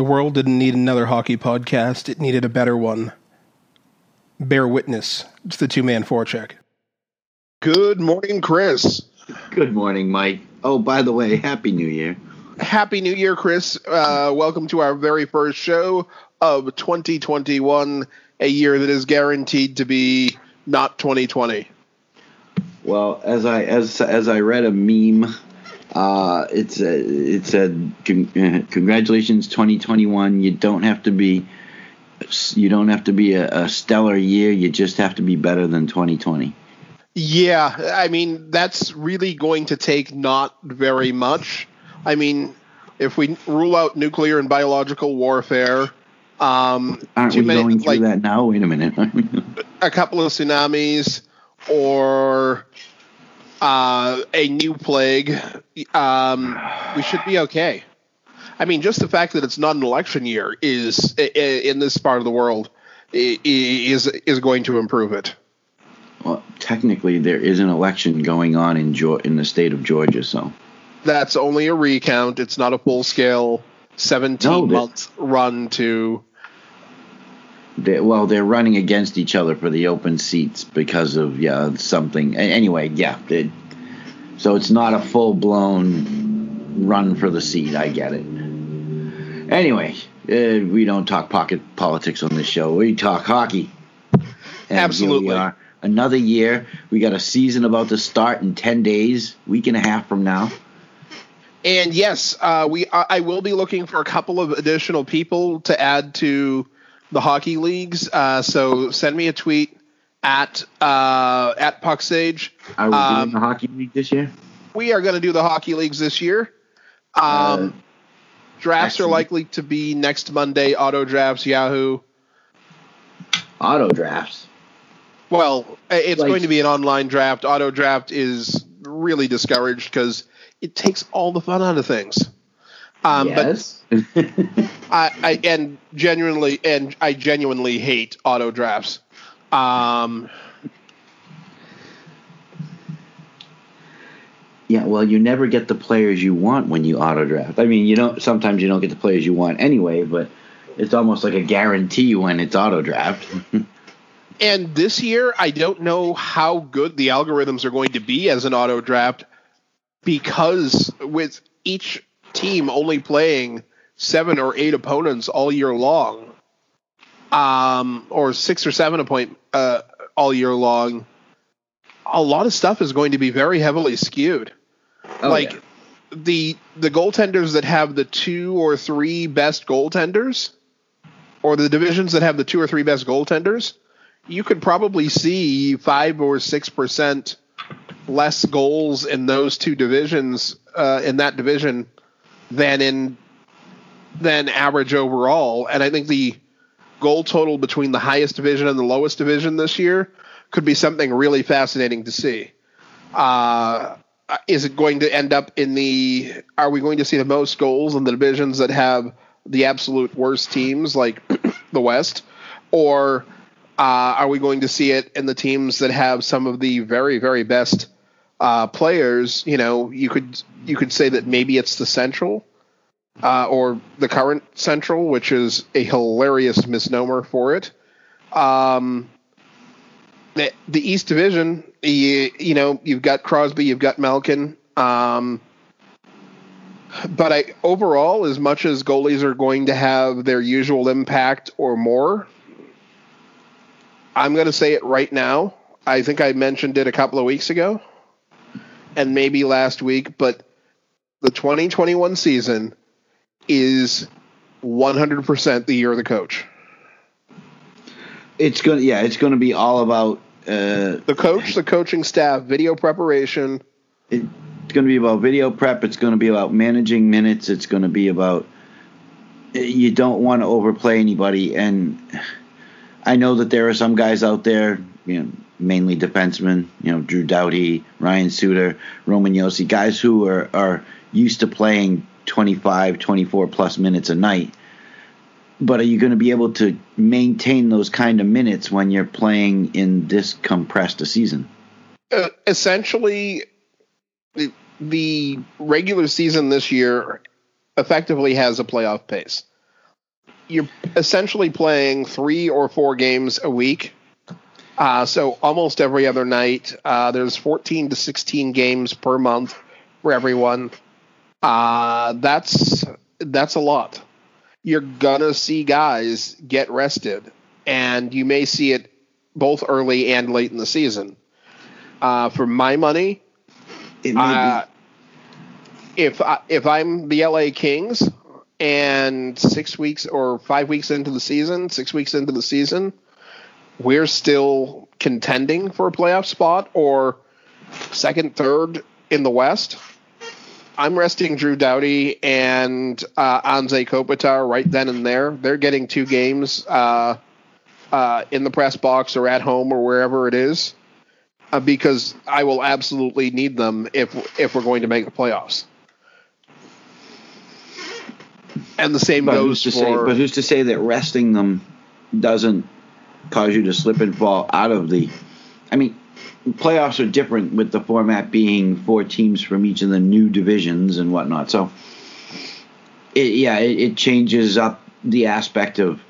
The world didn't need another hockey podcast, it needed a better one. Bear witness to the two man forecheck. Good morning, Chris. Good morning, Mike. Oh, by the way, Happy New Year. Happy New Year, Chris. Uh, welcome to our very first show of 2021, a year that is guaranteed to be not 2020. Well, as I as as I read a meme, uh, it's a, it said congratulations 2021. You don't have to be you don't have to be a, a stellar year. You just have to be better than 2020. Yeah, I mean that's really going to take not very much. I mean, if we rule out nuclear and biological warfare, um, aren't we many, going through like, that now? Wait a minute. a couple of tsunamis or uh, a new plague, um, we should be okay. I mean, just the fact that it's not an election year is in this part of the world is is going to improve it. Well, technically, there is an election going on in in the state of Georgia, so that's only a recount. It's not a full scale seventeen no, month run to. They, well, they're running against each other for the open seats because of yeah something. Anyway, yeah. It, so it's not a full blown run for the seat. I get it. Anyway, uh, we don't talk pocket politics on this show. We talk hockey. And Absolutely. Another year. We got a season about to start in ten days, week and a half from now. And yes, uh, we I will be looking for a couple of additional people to add to the hockey leagues. Uh, so send me a tweet at uh, at Pucksage. Are we um, doing the hockey league this year? We are going to do the hockey leagues this year. Um, uh, drafts excellent. are likely to be next Monday. Auto drafts, Yahoo. Auto drafts. Well, it's like, going to be an online draft. Auto draft is really discouraged because it takes all the fun out of things. Um, yes. But I, I and genuinely and I genuinely hate auto drafts. Um, yeah, well, you never get the players you want when you auto draft. I mean, you don't. Sometimes you don't get the players you want anyway, but it's almost like a guarantee when it's auto draft. and this year, I don't know how good the algorithms are going to be as an auto draft because with each team only playing seven or eight opponents all year long, um, or six or seven appoint uh, all year long, a lot of stuff is going to be very heavily skewed. Oh, like yeah. the the goaltenders that have the two or three best goaltenders, or the divisions that have the two or three best goaltenders, you could probably see five or six percent less goals in those two divisions uh, in that division than in than average overall. And I think the goal total between the highest division and the lowest division this year could be something really fascinating to see. Uh, is it going to end up in the? Are we going to see the most goals in the divisions that have the absolute worst teams, like the West, or uh, are we going to see it in the teams that have some of the very, very best uh, players? You know, you could you could say that maybe it's the Central uh, or the current Central, which is a hilarious misnomer for it. Um, the, the East Division, you, you know, you've got Crosby, you've got Malkin. Um, but I overall, as much as goalies are going to have their usual impact or more, I'm going to say it right now. I think I mentioned it a couple of weeks ago and maybe last week, but the 2021 season is 100% the year of the coach. It's going to yeah, it's going to be all about uh, the coach, the coaching staff, video preparation. It's going to be about video prep. It's going to be about managing minutes. It's going to be about you don't want to overplay anybody. And I know that there are some guys out there, you know, mainly defensemen, you know, Drew Doughty, Ryan Suter, Roman Josi, guys who are, are used to playing 25, 24 plus minutes a night. But are you going to be able to maintain those kind of minutes when you're playing in this compressed a season? Uh, essentially, the, the regular season this year effectively has a playoff pace. you're essentially playing three or four games a week. Uh, so almost every other night. Uh, there's 14 to 16 games per month for everyone. Uh, that's that's a lot. You're gonna see guys get rested, and you may see it both early and late in the season. Uh, for my money, It may uh, if I, if I'm the LA Kings and six weeks or five weeks into the season, six weeks into the season, we're still contending for a playoff spot or second, third in the West. I'm resting Drew Doughty and uh, Anze Kopitar right then and there. They're getting two games uh, uh, in the press box or at home or wherever it is uh, because I will absolutely need them if if we're going to make the playoffs. And the same But goes for to say? But who's to say that resting them doesn't cause you to slip and fall out of the? I mean, playoffs are different with the format being four teams from each of the new divisions and whatnot. So, it, yeah, it, it changes up the aspect of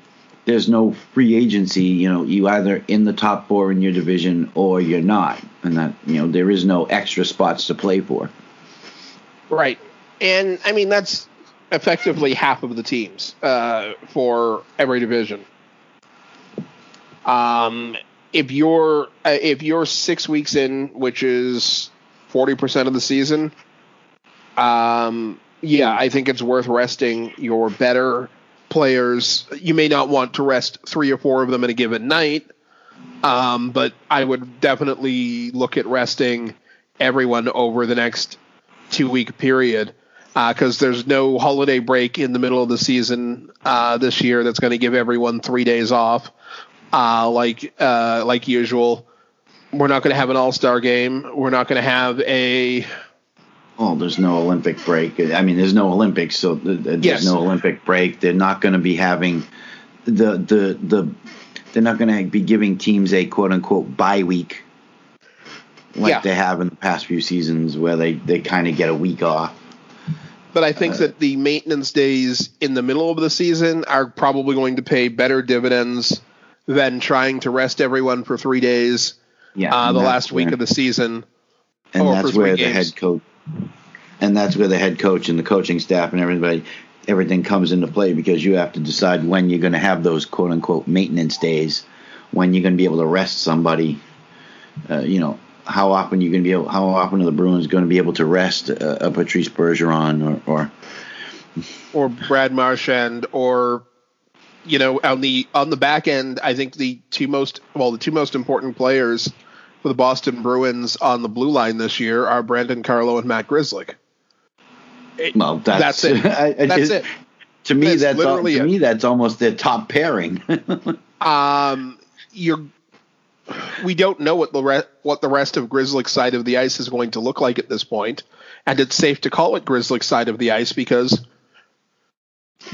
there's no free agency. You know, you either in the top four in your division or you're not, and that you know there is no extra spots to play for. right, and I mean that's effectively half of the teams uh, for every division. Um, if you're uh, if you're six weeks in, which is forty percent of the season, um, yeah, I think it's worth resting your better players. You may not want to rest three or four of them in a given night, um, but I would definitely look at resting everyone over the next two week period because there's no holiday break in the middle of the season uh, this year that's going to give everyone three days off uh, like uh, like usual. We're not going to have an All Star game. We're not going to have a Oh, there's no Olympic break. I mean, there's no Olympics, so th- th- there's Yes. no Olympic break. They're not going to be having the the the. They're not going to be giving teams a quote unquote bye week, like Yeah. they have in the past few seasons, where they they kind of get a week off. But I think that the maintenance days in the middle of the season are probably going to pay better dividends than trying to rest everyone for three days Yeah, uh, the last week where- of the season. and that's where the games. head coach and that's where the head coach and the coaching staff and everybody everything comes into play because you have to decide when you're going to have those quote unquote maintenance days when you're going to be able to rest somebody uh, you know how often you're going to be able how often are the Bruins going to be able to rest a, a Patrice Bergeron or, or or Brad Marchand or you know on the on the back end I think the two most well the two most important players for the Boston Bruins on the blue line this year are Brandon Carlo and Matt Grzelcyk. It- well that's, That's it. I- I That's it. to me That's that's al- literally to it. me that's almost their top pairing Um, you're we don't know what the re- what the rest of Grzelcyk's side of the ice is going to look like at this point, and it's safe to call it Grzelcyk's side of the ice because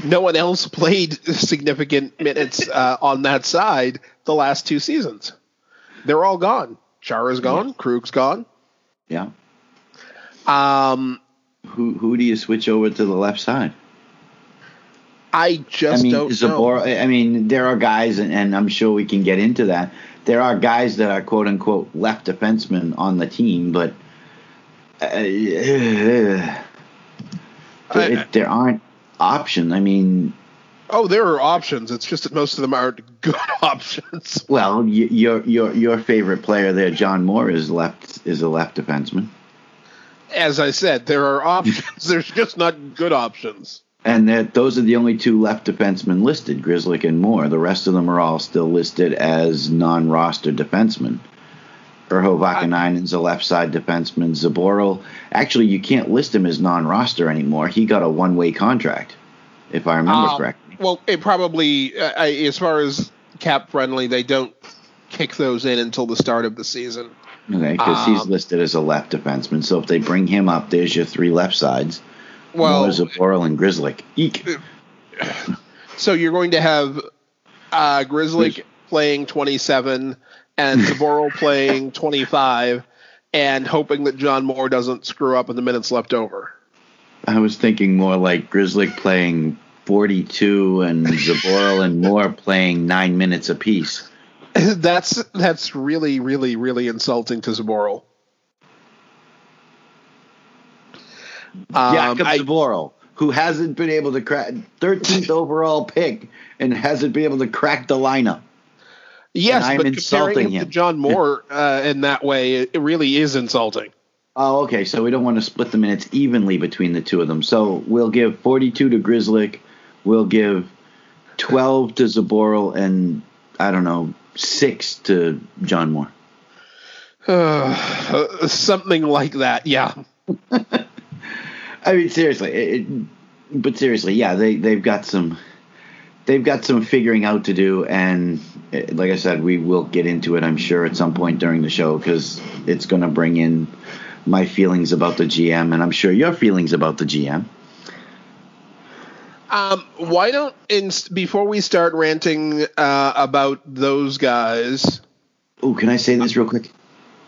no one else played significant minutes uh, on that side the last two seasons. They're all gone. Chara's gone. Krug's gone. yeah Um, who who do you switch over to the left side I just I mean, don't know. I mean, there are guys, and, and I'm sure we can get into that. There are guys that are quote unquote left defensemen on the team, but uh, I- it, there aren't options. I mean, Oh, there are options. It's just that most of them aren't good options. well, y- your your your favorite player there, John Moore, is left is a left defenseman, As I said, there are options. There's just not good options. and that those are the only two left defensemen listed, Grzelcyk and Moore. The rest of them are all still listed as non-roster defensemen. Urho Vaakanainen's a left side defenseman. Zboril, actually, you can't list him as non-roster anymore. He got a one-way contract, if I remember Uh, correctly. Well, it probably, uh, as far as cap friendly, they don't kick those in until the start of the season. Okay, because he's um, listed as a left defenseman. So if they bring him up, there's your three left sides. Well, Moore, Zboril, and Grzelcyk. Eek. so you're going to have uh, Grizzly playing 27 and Zboril playing 25, and hoping that John Moore doesn't screw up in the minutes left over. I was thinking more like Grzelcyk playing 42 and Zboril and Moore playing nine minutes apiece. that's that's really really really insulting to Zboril. Um, Jakub Zboril, who hasn't been able to crack 13th overall pick and hasn't been able to crack the lineup. Yes, but comparing him, him, to John Moore uh, in that way, it really is insulting. Oh, okay. So we don't want to split the minutes evenly between the two of them. So we'll give 42 to Grzelcyk. We'll give 12 to Zboril and I don't know, six to John Moore. Uh, something like that, yeah. I mean, seriously, it, but seriously, yeah, they they've got some they've got some figuring out to do, and eh, like I said, we will get into it, I'm sure, at some point during the show because it's going to bring in my feelings about the GM, and I'm sure your feelings about the GM. Um, why don't in, before we start ranting uh, about those guys? Oh, can I say this real quick?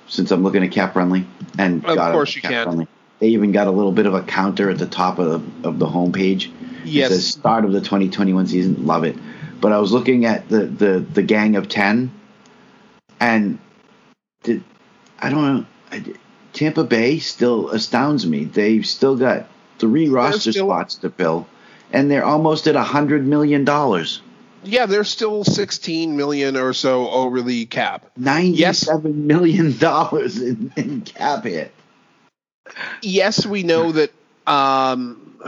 Since I'm looking at Cap Friendly, and of course you can. Friendly. They even got a little bit of a counter at the top of the, of the homepage. Yes. It says start of the 2021 season. Love it. But I was looking at the the, the gang of ten, and did I don't know. I, Tampa Bay still astounds me. They've still got three roster still, spots to fill, and they're almost at a hundred million dollars. Yeah, they're still sixteen million or so over the cap. Ninety-seven yes. million dollars in, in, cap hit. Yes, we know that. Um,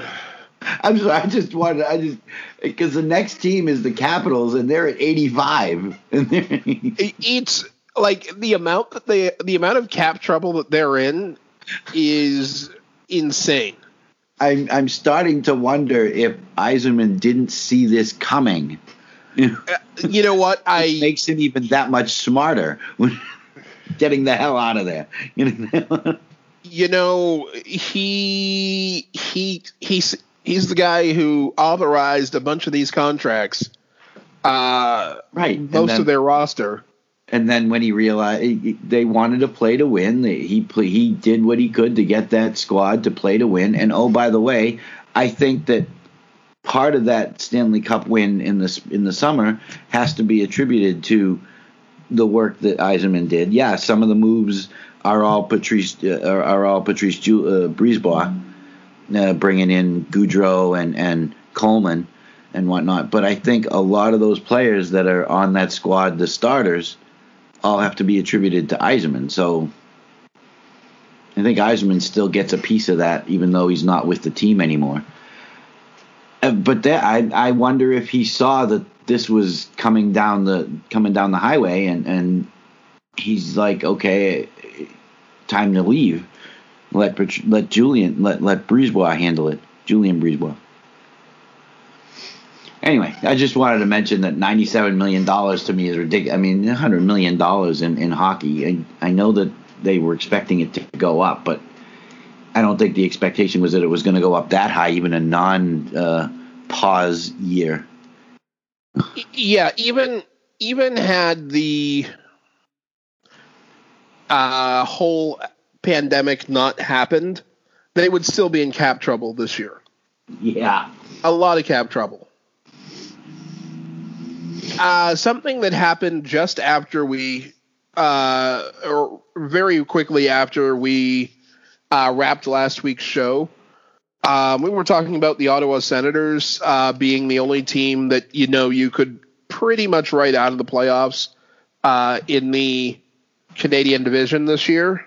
I'm sorry. I just wanted. I just because the next team is the Capitals, and they're at eighty-five, and they're it's like the amount that they the amount of cap trouble that they're in is insane. I'm I'm starting to wonder if Yzerman didn't see this coming. Uh, you know, what? I makes him even that much smarter when getting the hell out of there. You know, he he he's he's the guy who authorized a bunch of these contracts. Uh, right, most then, of their roster and then when he realized they wanted to play to win, he he did what he could to get that squad to play to win. And oh, by the way, I think that part of that Stanley Cup win in the in the summer has to be attributed to the work that Yzerman did. Yeah, some of the moves are all Patrice uh, are, are, all Patrice Ju- uh, Brisebois, uh, bringing in Goodrow and and Coleman and whatnot. But I think a lot of those players that are on that squad, the starters, all have to be attributed to Yzerman. So I think Yzerman still gets a piece of that, even though he's not with the team anymore. Uh, but that, I I wonder if he saw that this was coming down the coming down the highway, and and he's like, okay, time to leave. Let let Julien let let Brisebois handle it. Julien Brisebois anyway, I just wanted to mention that $97 million to me is ridiculous. I mean, $100 million in, in hockey. I, I know that they were expecting it to go up, but I don't think the expectation was that it was going to go up that high, even a non uh, pause year. Yeah, even even had the uh, whole pandemic not happened, they would still be in cap trouble this year. Yeah, a lot of cap trouble. Uh, something that happened just after we, uh, or very quickly after we uh, wrapped last week's show. Um, we were talking about the Ottawa Senators uh, being the only team that you know you could pretty much write out of the playoffs uh, in the Canadian division this year.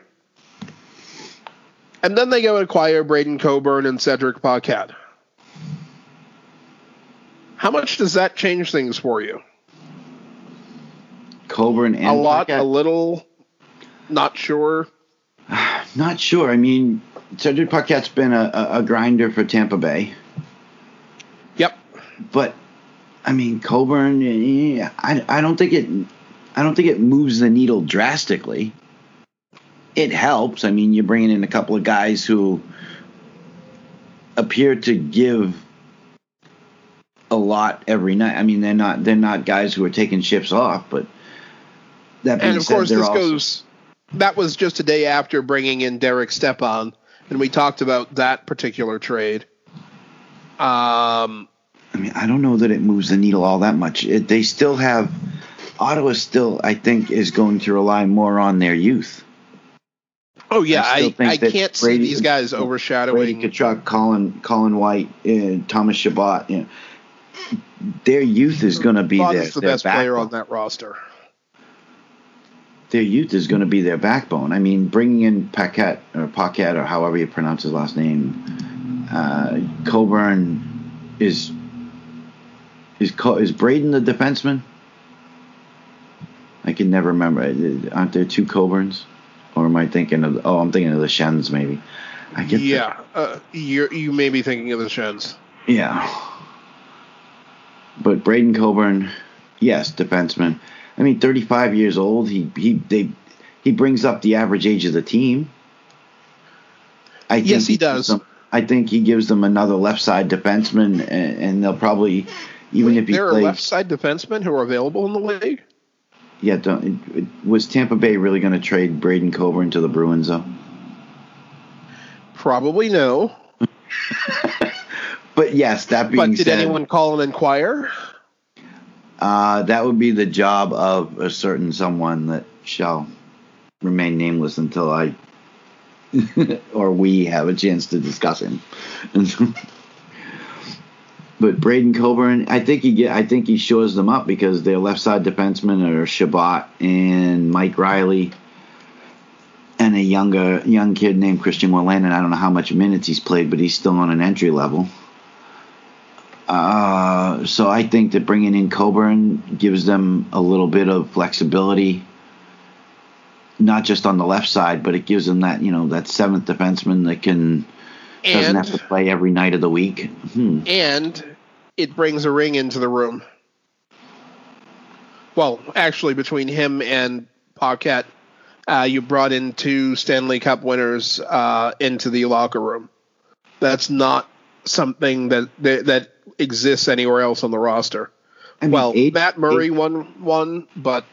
And then they go and acquire Braydon Coburn and Cedric Paquette. How much does that change things for you? Coburn and a lot, Paquette? a little, not sure. Not sure. I mean, Cedric Paquette's been a, a, grinder for Tampa Bay. Yep. But I mean, Coburn. Eh, I, I don't think it. I don't think it moves the needle drastically. It helps. I mean, you're bringing in a couple of guys who appear to give a lot every night. I mean, they're not they're not guys who are taking shifts off, but that being and of said, course, this also- goes. That was just a day after bringing in Derek Stepan, and we talked about that particular trade. Um, I mean, I don't know that it moves the needle all that much. It, they still have Ottawa. Still, I think, is going to rely more on their youth. Oh yeah, I I, I, can't Brady- see these guys overshadowing Brady. Tkachuk, Colin, Colin White, and Thomas Chabot. You know, their youth is going to be their, the their best player backbone. on that roster. Their youth is going to be their backbone. I mean, bringing in Paquette or Paquette or however you pronounce his last name, uh, Coburn is is is Braydon the defenseman? I can never remember. Aren't there two Coburns? Or am I thinking of? Oh, I'm thinking of the Schenns maybe. I get Yeah, uh, you you may be thinking of the Schenns. Yeah. But Braydon Coburn, yes, defenseman. I mean, 35 years old. He he they he brings up the average age of the team. I think Yes, he gives does. them- I think he gives them another left side defenseman, and, and they'll probably even if he there are plays. left side defensemen who are available in the league. Yeah, don't, was Tampa Bay really going to trade Braydon Coburn to the Bruins though? Probably no. But yes, that being But did said, anyone call and inquire? Uh, that would be the job of a certain someone that shall remain nameless until I or we have a chance to discuss him. but Braydon Coburn, I think he get, I think he shores them up because their left side defensemen are Chabot and Mike Reilly. And a younger young kid named Christian Wolanin. I don't know how much minutes he's played, but he's still on an entry level. Uh, so I think that bringing in Coburn gives them a little bit of flexibility, not just on the left side, but it gives them that you know that seventh defenseman that can doesn't have to play every night of the week. Hmm. and it brings a ring into the room. Well, actually, between him and Paquette, uh, you brought in two Stanley Cup winners uh, into the locker room. That's not something that that, that exists anywhere else on the roster. I mean, well, age- Matt Murray age- won one, but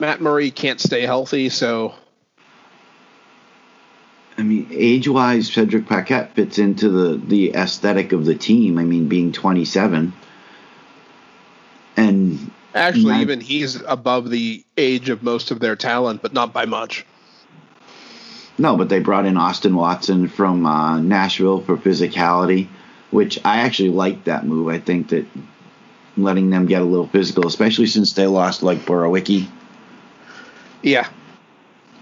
Matt Murray can't stay healthy, so I mean, age-wise, Cedric Paquette fits into the the aesthetic of the team. I mean, being 27, and actually, Matt- even he's above the age of most of their talent, but not by much. No, but they brought in Austin Watson from uh, Nashville for physicality, which I actually like that move. I think that letting them get a little physical, especially since they lost like Borowiecki, Yeah,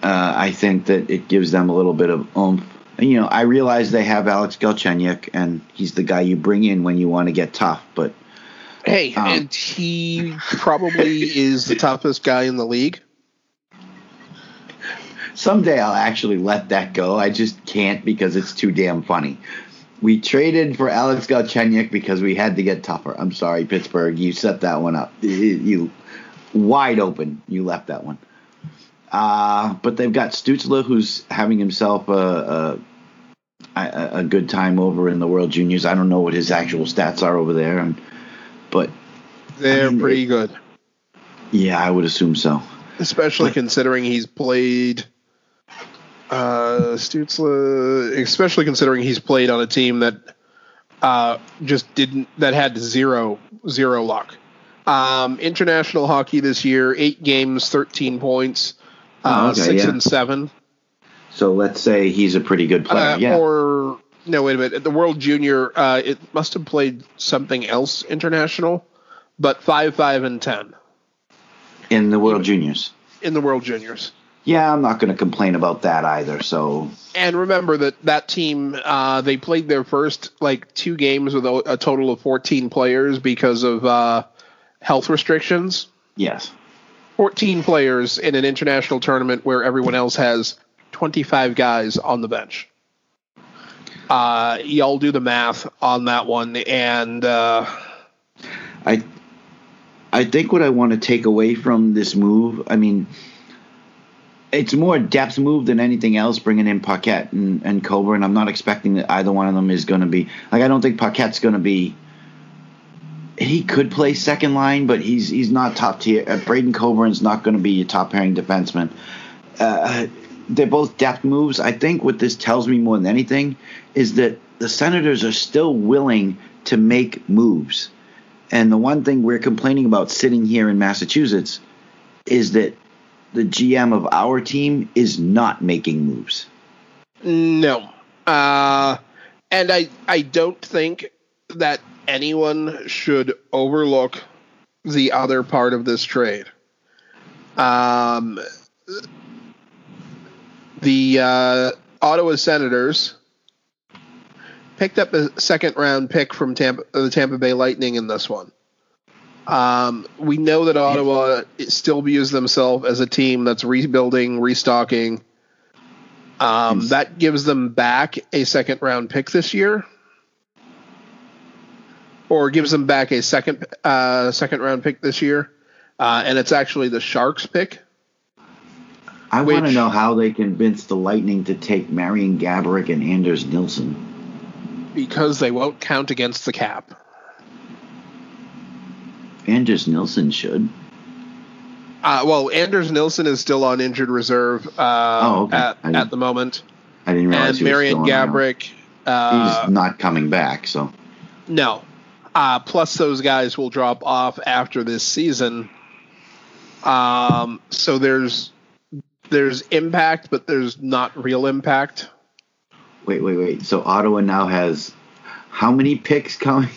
uh, I think that it gives them a little bit of oomph. And, you know, I realize they have Alex Galchenyuk, and he's the guy you bring in when you want to get tough, but Hey, Um, and he probably is the toughest guy in the league. Someday I'll actually let that go. I just can't because it's too damn funny. We traded for Alex Galchenyuk because we had to get tougher. I'm sorry, Pittsburgh. You set that one up. You, you wide open. You left that one. Uh, but they've got Stützle, who's having himself a, a, a, a good time over in the World Juniors. I don't know what his actual stats are over there, and but They're I mean, pretty it- good, yeah, I would assume so. especially But- considering he's played. Uh, Stützle, especially considering he's played on a team that uh, just didn't that had zero zero luck. Um, international hockey this year, eight games, thirteen points, uh, Oh, okay, six yeah. and seven. So let's say he's a pretty good player. Uh, yeah. Or no, wait a minute. The World Junior, uh, it must have played something else international, but five, five, and ten in the World Juniors. in the World Juniors. Yeah, I'm not going to complain about that either. So And remember that that team, uh, they played their first like two games with a, a total of fourteen players because of uh, health restrictions. yes, Fourteen players in an international tournament where everyone else has twenty-five guys on the bench. Uh, y'all do the math on that one, and uh, I I think what I want to take away from this move, I mean, it's more depth move than anything else. Bringing in Paquette and, and Coburn, I'm not expecting that either one of them is going to be like. I don't think Paquette's going to be. He could play second line, but he's he's not top tier. Uh, Braydon Coburn's not going to be your top pairing defenseman. Uh, they're both depth moves. I think what this tells me more than anything is that the Senators are still willing to make moves. And the one thing we're complaining about sitting here in Massachusetts is that the GM of our team is not making moves. No. Uh, and I, I don't think that anyone should overlook the other part of this trade. Um, the uh, Ottawa Senators picked up a second round pick from Tampa, the Tampa Bay Lightning in this one. Um, we know that Ottawa still views themselves as a team that's rebuilding, restocking. Um, that gives them back a second round pick this year, or gives them back a second uh, second round pick this year, uh, and it's actually the Sharks pick. I want to know how they convinced the Lightning to take Marian Gaborik and Anders Nilsson. because they won't count against the cap. Anders Nilsson should. Uh, well, Anders Nilsson is still on injured reserve uh, Oh, okay. at, at the moment, I didn't realize and he was Marian. Gabrick. Uh, He's not coming back, so no. Uh, plus, those guys will drop off after this season. Um, so there's there's impact, but there's not real impact. wait, wait, wait. So Ottawa now has how many picks coming?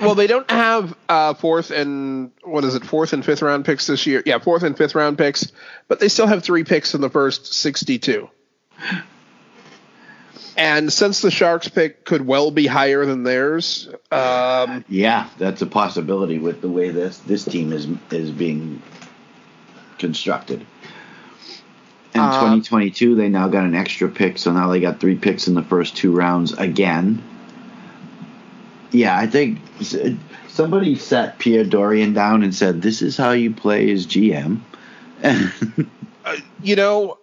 Well, they don't have uh, fourth and what is it, fourth and fifth round picks this year? Yeah, fourth and fifth round picks, but they still have three picks in the first sixty-two. And since the Sharks pick could well be higher than theirs, um, Yeah, that's a possibility with the way this this team is is being constructed. In Uh, 2022, they now got an extra pick, so now they got three picks in the first two rounds again. Yeah, I think somebody sat Pierre Dorian down and said, "This is how you play as GM." you know,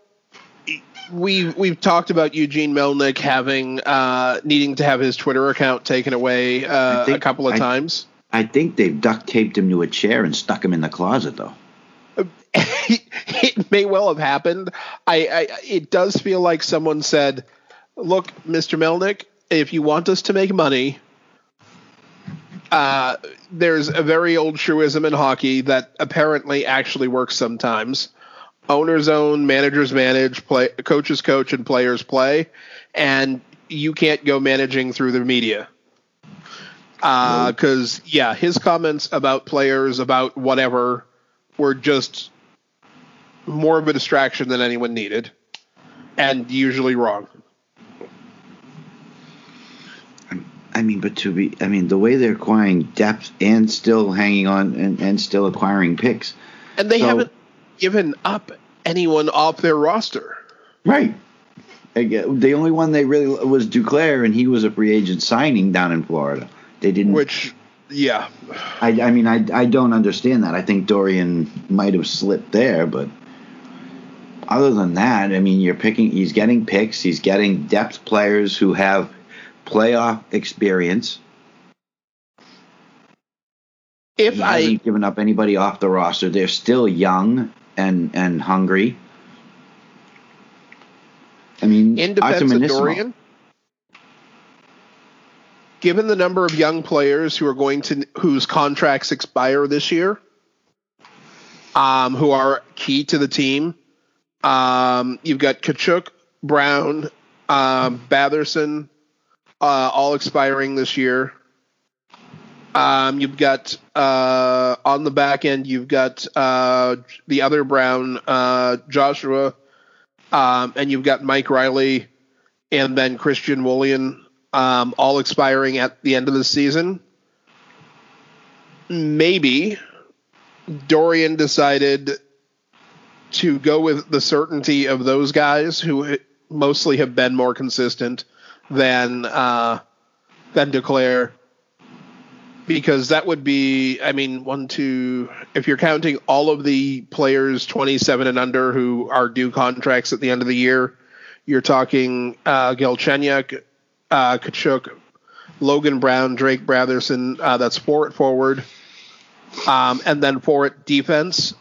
we've we've talked about Eugene Melnyk having uh, needing to have his Twitter account taken away uh, think- a couple of I- times. I think they've duct taped him to a chair and stuck him in the closet, though. it may well have happened. I, I it does feel like someone said, "Look, Mr. Melnyk, if you want us to make money, uh, there's a very old truism in hockey that apparently actually works sometimes. Owners own, managers manage, play, coaches coach, and players play, and you can't go managing through the media." Uh, because yeah, his comments about players, about whatever, were just more of a distraction than anyone needed, and usually wrong. I mean, but to be, I mean, the way they're acquiring depth and still hanging on and, and still acquiring picks. And they So- haven't given up anyone off their roster. Right. The only one they really was Duclair, and he was a free agent signing down in Florida. They didn't. Which, yeah, I, I mean, I, I don't understand that. I think Dorian might have slipped there, but other than that, I mean, you're picking. He's getting picks. He's getting depth players who have playoff experience. if He I hasn't given up anybody off the roster. They're still young and and hungry. I mean, in defense of Dorian, given the number of young players who are going to whose contracts expire this year, um, who are key to the team, um, you've got Tkachuk, Brown, um, Batherson, uh, all expiring this year. Um, you've got uh, on the back end, you've got uh, the other Brown, uh, Joshua, um, and you've got Mike Reilly, and then Christian Woolen, um, all expiring at the end of the season. Maybe Dorian decided to go with the certainty of those guys who mostly have been more consistent than uh, than Duclair, because that would be, I mean, one, two. If you're counting all of the players 27 and under who are due contracts at the end of the year, you're talking uh, Galchenyuk, uh, Tkachuk, Logan Brown, Drake Batherson. Uh, that's four at forward, um, and then four at defense.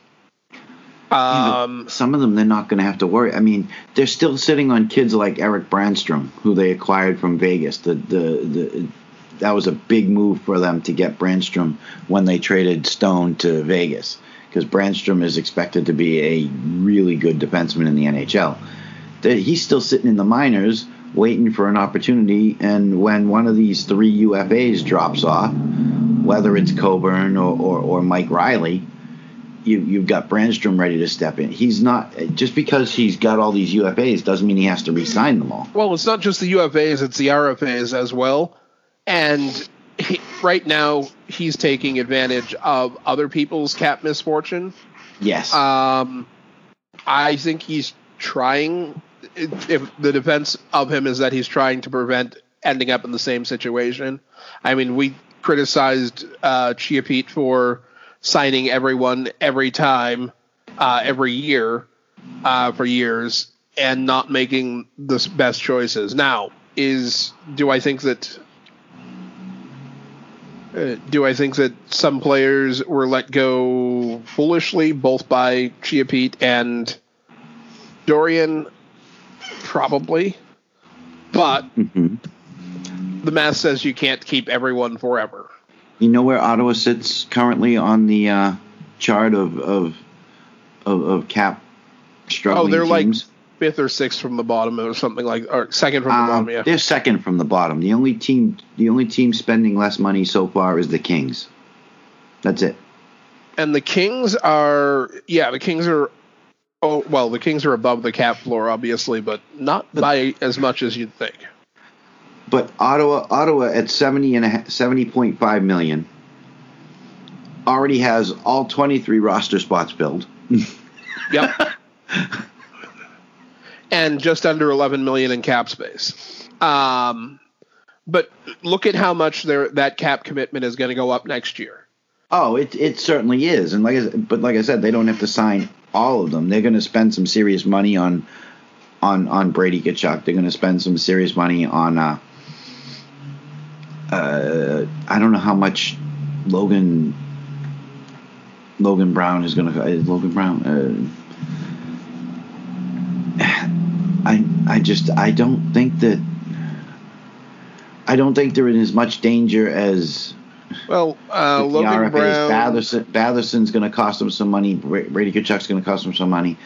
Um, some of them they're not going to have to worry. I mean, they're still sitting on kids like Erik Brännström, who they acquired from Vegas. The the the that was a big move for them to get Brännström when they traded Stone to Vegas because Brännström is expected to be a really good defenseman in the NHL. He's still sitting in the minors waiting for an opportunity, and when one of these three UFAs drops off, whether it's Coburn or, or, or Mike Reilly, you, you've got Brännström ready to step in. He's not just because he's got all these UFAs doesn't mean he has to re-sign them all. Well, it's not just the UFAs; it's the RFAs as well. And he, right now, he's taking advantage of other people's cap misfortune. Yes. Um, I think he's trying. If the defense of him is that he's trying to prevent ending up in the same situation. I mean, we criticized uh, Chia Pete for signing everyone every time, uh, every year, uh, for years, and not making the best choices. Now, is do I think that? Uh, do I think that some players were let go foolishly, both by Chia Pete and Dorian? Probably, but mm-hmm. the math says you can't keep everyone forever. You know where Ottawa sits currently on the uh, chart of of of, of cap struggling Oh, they're teams? like fifth or sixth from the bottom, or something like, or second from the Um, bottom. Yeah, They're second from the bottom. The only team the only team spending less money so far is the Kings. That's it. and the Kings are, yeah, the Kings are. Oh well, the Kings are above the cap floor, obviously, but not by as much as you'd think. But Ottawa, Ottawa at 70 and a, ha- 70.5 million already has all 23 roster spots filled. Yep. and just under 11 million in cap space. Um, but look at how much that cap commitment is going to go up next year. Oh, it it certainly is. And like I, but like I said, they don't have to sign all of them. They're going to spend some serious money on on on Brady Tkachuk. They're going to spend some serious money on uh uh I don't know how much Logan Logan Brown is going to Logan Brown uh, I I just I don't think that I don't think they're in as much danger as Well, uh, Logan RFAs. Brown. Batherson, Batherson's going to cost them some money. Bra- Brady Tkachuk's going to cost them some money.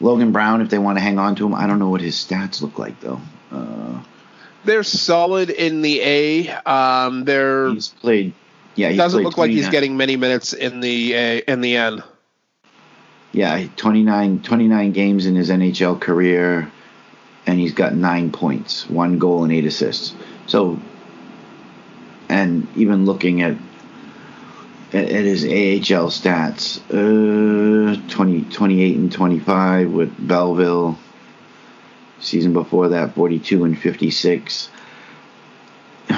Logan Brown, if they want to hang on to him, I don't know what his stats look like though. Uh, They're solid in the A. Um, they're he's played. Yeah, he's doesn't look like he's getting many minutes in the A, in the N. Yeah, 29, 29 games in his NHL career, and he's got nine points, one goal, and eight assists. So, and even looking at at, his AHL stats, uh, 20, 28 and 25 with Belleville. Season before that, 42 and 56.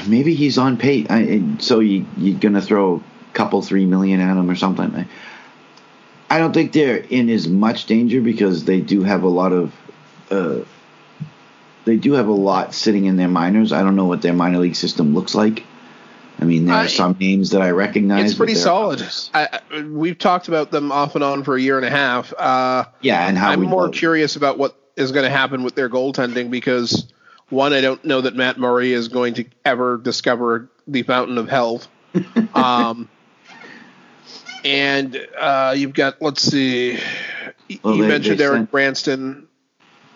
Maybe he's on pace. I, so you, you're going to throw a couple, three million at him or something. I, I don't think they're in as much danger because they do have a lot of uh, they do have a lot sitting in their minors. I don't know what their minor league system looks like. I mean, there I- are some names that I recognize. It's pretty solid. I, we've talked about them off and on for a year and a half. Uh, Yeah, and how I'm more know- curious about what is going to happen with their goaltending because one, I don't know that Matt Murray is going to ever discover the fountain of health. um, and uh, you've got let's see, Well, you they- mentioned they Eric sent- Branston.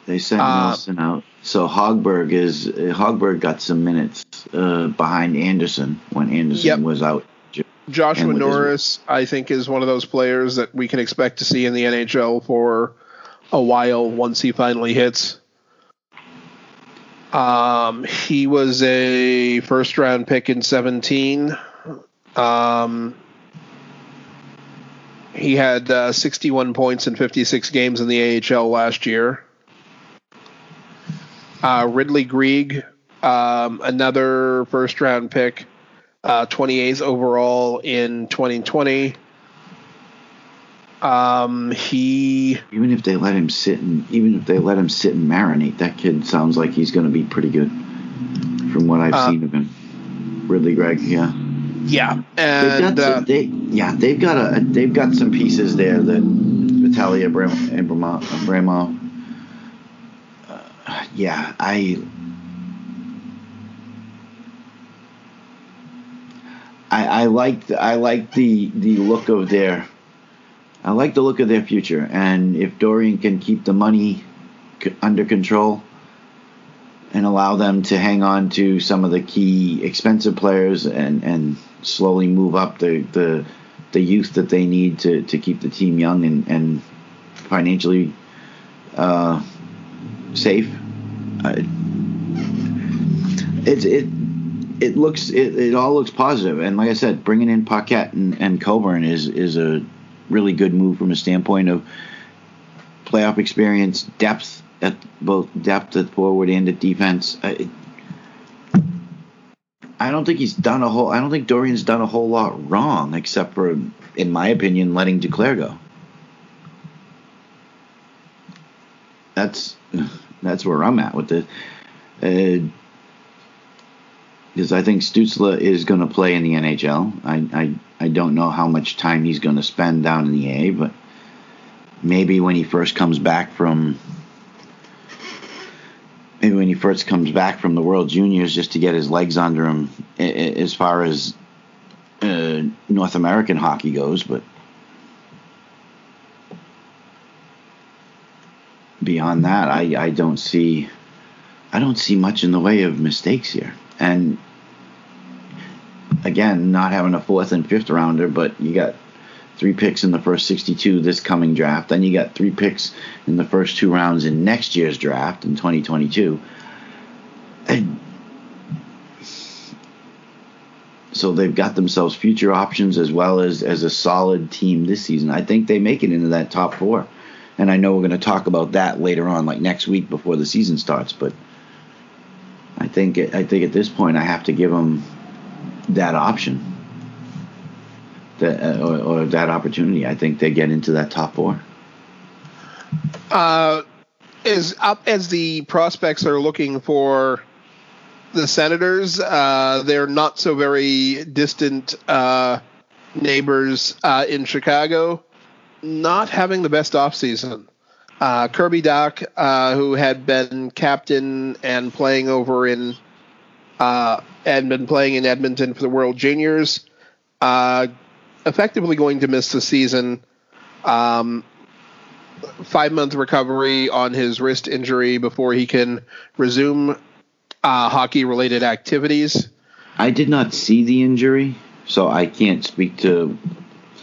They sent Uh, Nelson out. So Hogberg is Hogberg got some minutes uh, behind Anderson when Anderson Yep. was out. Joshua with his- Norris, I think, is one of those players that we can expect to see in the NHL for a while once he finally hits. Um, he was a first round pick in 17. Um, he had uh, 61 points in 56 games in the AHL last year. Uh, Ridly Greig, um, another first round pick, uh, 28th overall in 2020. Um, he Even if they let him sit and even if they let him sit and marinate, that kid sounds like he's going to be pretty good. From what I've Uh, seen of him, Ridly Greig, yeah. yeah, They've and got uh, some, they yeah they've got a they've got some pieces there that Natalia Abramov. Uh, yeah, I. I, I like I like the the look of their I like the look of their future and if Dorian can keep the money c- under control and allow them to hang on to some of the key expensive players and, and slowly move up the, the the youth that they need to, to keep the team young and, and financially uh, safe. Uh, it, it it looks it, it all looks positive. positive and like I said, bringing in Paquette and, and Coburn is is a really good move from a standpoint of playoff experience, depth at both depth at forward and at defense. I, I don't think he's done a whole. I don't think Dorian's done a whole lot wrong, except for, in my opinion, letting Duclair go. That's that's where I'm at with it. Uh, because I think Stützle is going to play in the NHL. I, I I don't know how much time he's going to spend down in the A, but maybe when he first comes back from maybe when he first comes back from the World Juniors, just to get his legs under him as far as uh, North American hockey goes, but. Beyond that, I, I don't see I don't see much in the way of mistakes here. And again, not having a fourth and fifth rounder, but you got three picks in the first 62 this coming draft. Then you got three picks in the first two rounds in next year's draft in 2022. And so they've got themselves future options as well as as a solid team this season. I think they make it into that top four. And I know we're going to talk about that later on, like next week before the season starts. But I think I think at this point I have to give them that option, that uh, or, or, that opportunity. I think they get into that top four. Uh, as up as the prospects are looking for the Senators, uh, they're not so very distant uh, neighbors uh, in Chicago not having the best offseason. Uh, Kirby Dach, uh, who had been captain and playing over in uh, and been playing in Edmonton for the World Juniors, uh, effectively going to miss the season. Um, five month recovery on his wrist injury before he can resume uh, hockey related activities. I did not see the injury, so I can't speak to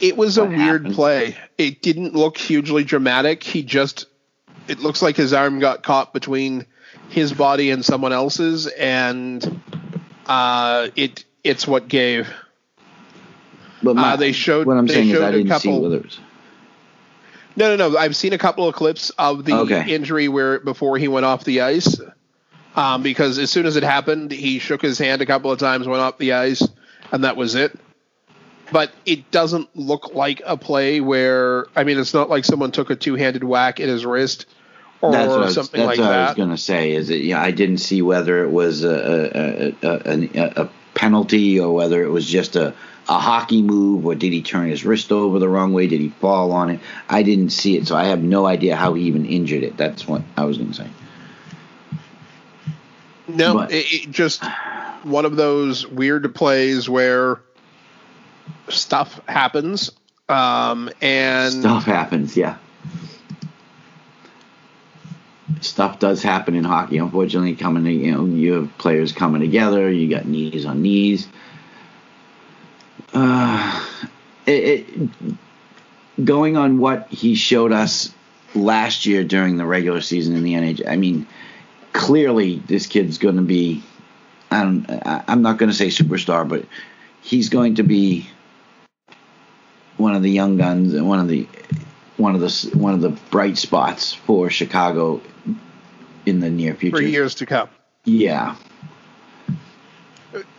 it was a weird happened? play. It didn't look hugely dramatic. He just it looks like his arm got caught between his body and someone else's, and uh, it it's what gave. But my, uh, they showed what I'm saying is I didn't couple, see Withers. No, no, no. I've seen a couple of clips of the okay. injury where before he went off the ice, um, because as soon as it happened, he shook his hand a couple of times, went off the ice, and that was it but it doesn't look like a play where I mean it's not like someone took a two-handed whack at his wrist or that's what something was, like that. That's what I was going to say. Is it? Yeah, I didn't see whether it was a, a, a, a, penalty or whether it was just a a hockey move or did he turn his wrist over the wrong way? Did he fall on it? I didn't see it, so I have no idea how he even injured it. That's what I was going to say. No, but, it, it just one of those weird plays where stuff happens. Um, and stuff happens, yeah. Stuff does happen in hockey. Unfortunately, coming to, you know, you have players coming together. You got knees on knees. Uh, it, it, going on what he showed us last year during the regular season in the NHL. I mean, clearly this kid's going to be. I don't. I'm not going to say superstar, but he's going to be one of the young guns and one of the one of the one of the bright spots for Chicago in the near future for years to come. Yeah.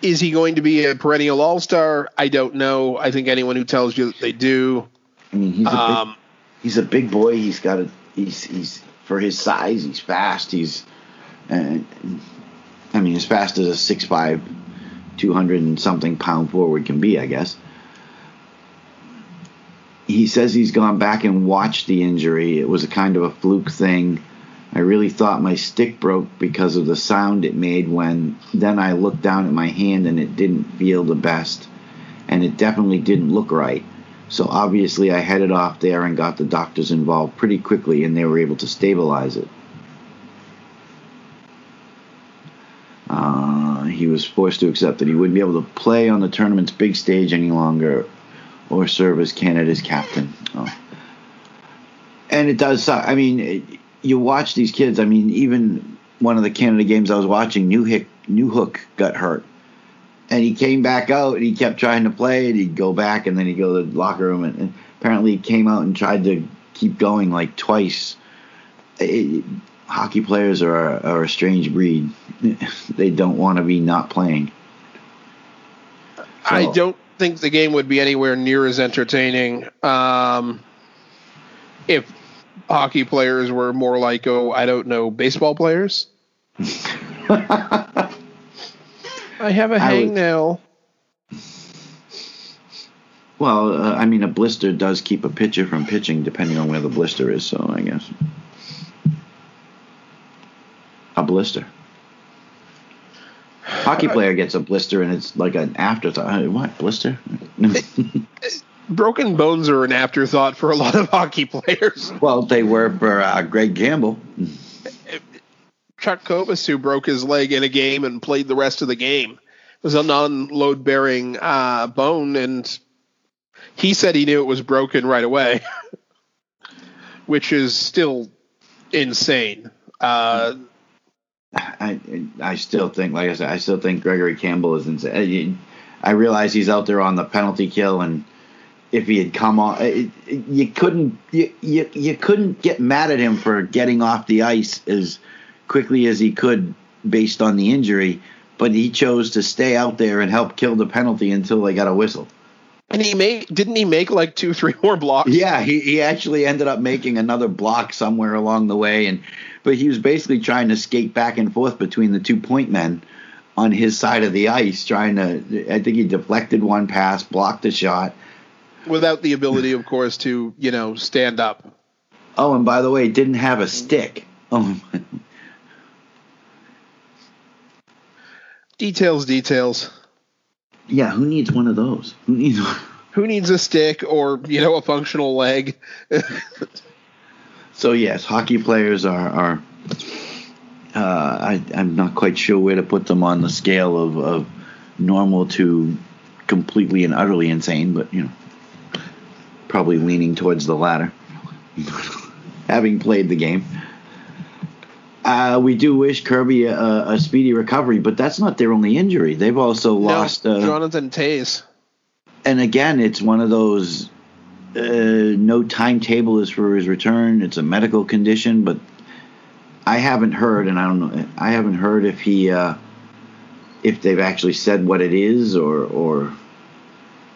Is he going to be a perennial All Star? I don't know. I think anyone who tells you that they do. I mean, he's a um, big, he's a big boy. He's got a he's he's for his size. He's fast. He's and I mean as fast as a six five, two hundred and something pound forward can be. I guess he says he's gone back and watched the injury. It was a kind of a fluke thing. I really thought my stick broke because of the sound it made when then I looked down at my hand and it didn't feel the best. And it definitely didn't look right. So obviously I headed off there and got the doctors involved pretty quickly and they were able to stabilize it. Uh, he was forced to accept that he wouldn't be able to play on the tournament's big stage any longer or serve as Canada's captain. Oh. And it does suck. I mean, it, you watch these kids. I mean, even one of the Canada games I was watching, New Hick, Newhook got hurt. And he came back out and he kept trying to play and he'd go back and then he'd go to the locker room and, and apparently he came out and tried to keep going like twice. It, hockey players are, are a strange breed. they don't want to be not playing. So. I don't think the game would be anywhere near as entertaining um, if hockey players were more like, oh, I don't know, baseball players. I have a hangnail. Well, uh, I mean, a blister does keep a pitcher from pitching, depending on where the blister is. So I guess a blister. Hockey player gets a blister and it's like an afterthought. What blister? Broken bones are an afterthought for a lot of hockey players. Well, they were for uh, Greg Campbell. Chuck Cobus, who broke his leg in a game and played the rest of the game, it was a non-load bearing uh, bone, and he said he knew it was broken right away, which is still insane. Uh, I I still think, like I said, I still think Gregory Campbell is insane. I realize he's out there on the penalty kill, and if he had come on, you couldn't you, you you couldn't get mad at him for getting off the ice as quickly as he could based on the injury, but he chose to stay out there and help kill the penalty until they got a whistle. And he made didn't he make like two, three more blocks? Yeah, he, he actually ended up making another block somewhere along the way and but he was basically trying to skate back and forth between the two point men on his side of the ice, trying to. I think he deflected one pass, blocked a shot, without the ability, of course, to you know stand up. Oh, and by the way, didn't have a stick. Oh. details, details. Yeah, who needs one of those? Who needs? Who needs a stick or you know a functional leg? So yes, hockey players are are. Uh, I, I'm not quite sure where to put them on the scale of, of normal to completely and utterly insane, but you know, probably leaning towards the latter. Having played the game, uh, we do wish Kirby a, a, speedy recovery, but that's not their only injury. They've also no, lost uh, Jonathan Toews. And again, it's one of those uh, no timetable is for his return. It's a medical condition, but I haven't heard, and I don't know. I haven't heard if he, uh, if they've actually said what it is, or or.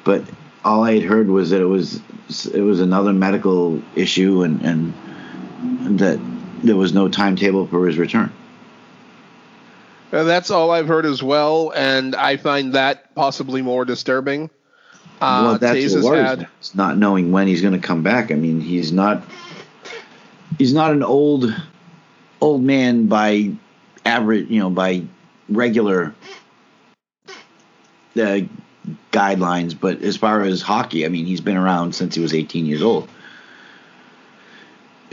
But all I had heard was that it was it was another medical issue, and and that there was no timetable for his return. Uh, that's all I've heard as well, and I find that possibly more disturbing. Uh, well, that's what worries had, It's not knowing when he's going to come back. I mean, he's not he's not an old old man by average, you know, by regular uh, guidelines. But as far as hockey, I mean, he's been around since he was 18 years old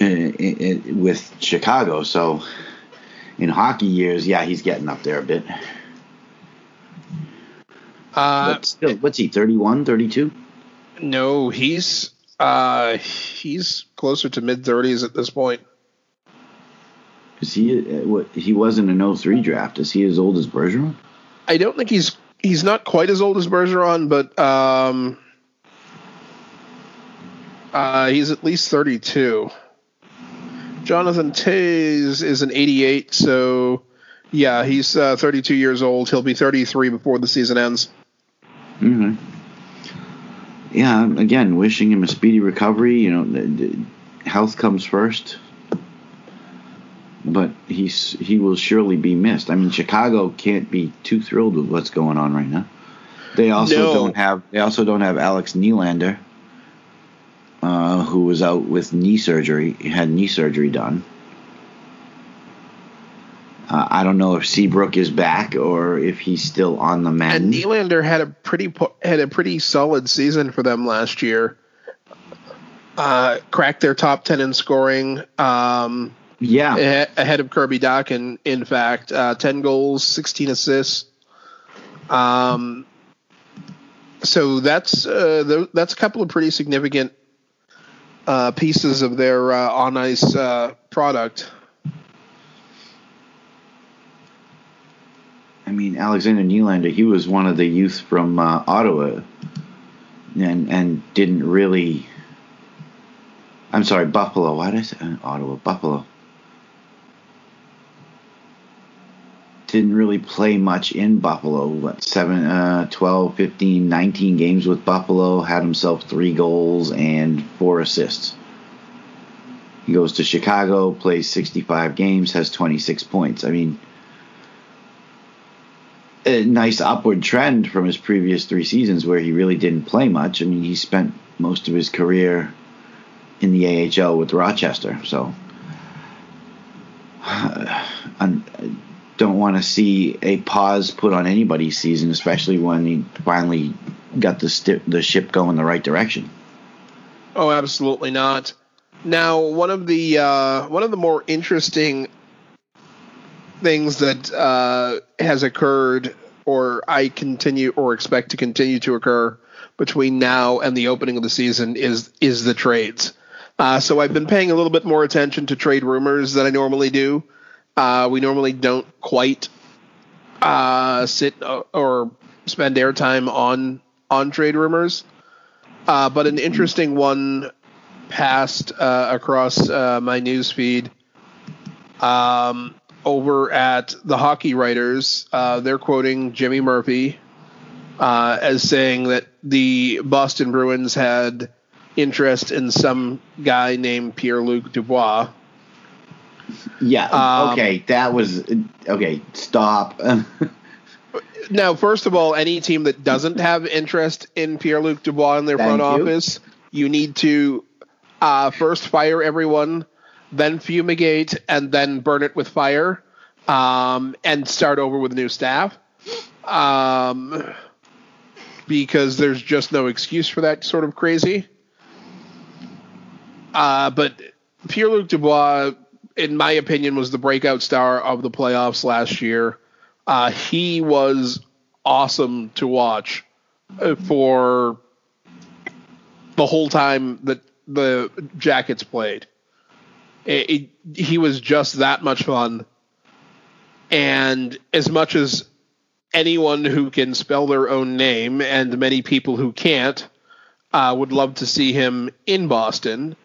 uh, with Chicago. So in hockey years, yeah, he's getting up there a bit. Uh, but still, what's he? 31, 32? No, he's uh, he's closer to mid 30s at this point. Is he uh, what? He wasn't an 03 draft. Is he as old as Bergeron? I don't think he's he's not quite as old as Bergeron, but um, uh, he's at least 32. Jonathan Toews is an 88, so yeah, he's uh, 32 years old. He'll be 33 before the season ends. Mm-hmm. Yeah, again, wishing him a speedy recovery. You know, the, the health comes first, but he's he will surely be missed. I mean, Chicago can't be too thrilled with what's going on right now. They also no. don't have they also don't have Alex Nylander. Uh, who was out with knee surgery, had knee surgery done. Uh, I don't know if Seabrook is back or if he's still on the mend. And Nylander had a pretty po- had a pretty solid season for them last year. Uh, cracked their top ten in scoring. Um, yeah, ahe- ahead of Kirby Dach, and in fact, uh, ten goals, sixteen assists. Um, so that's uh, th- that's a couple of pretty significant uh, pieces of their uh, on ice uh, product. I mean Alexander Nylander, he was one of the youth from uh, Ottawa, and and didn't really. I'm sorry, Buffalo. Why did I say uh, Ottawa? Buffalo. Didn't really play much in Buffalo. What, 7, uh, 12, 15, 19 games with Buffalo. Had himself three goals and four assists. He goes to Chicago, plays 65 games, has 26 points. I mean, a nice upward trend from his previous three seasons where he really didn't play much. I mean, he spent most of his career in the AHL with Rochester, so don't want to see a pause put on anybody's season, especially when he finally got the sti- the ship going the right direction. Oh, absolutely not. Now, one of the uh, one of the more interesting things that uh, has occurred, or I continue or expect to continue to occur between now and the opening of the season, is is the trades. Uh, so I've been paying a little bit more attention to trade rumors than I normally do. Uh, we normally don't quite uh, sit or spend airtime on on trade rumors, uh, but an interesting one passed uh, across uh, my news feed. Um, over at the Hockey Writers, uh, they're quoting Jimmy Murphy uh, as saying that the Boston Bruins had interest in some guy named Pierre Luc Dubois. Yeah. Um, okay, that was okay. Stop. Now, first of all, any team that doesn't have interest in Pierre Luc Dubois in their Thank front you. office, you need to uh, first fire everyone, then fumigate, and then burn it with fire, um, and start over with new staff. Um, because there's just no excuse for that sort of crazy. Uh, but Pierre Luc Dubois, in my opinion, was the breakout star of the playoffs last year. Uh, he was awesome to watch uh, for the whole time that the Jackets played. It, it, he was just that much fun. And as much as anyone who can spell their own name and many people who can't uh, would love to see him in Boston,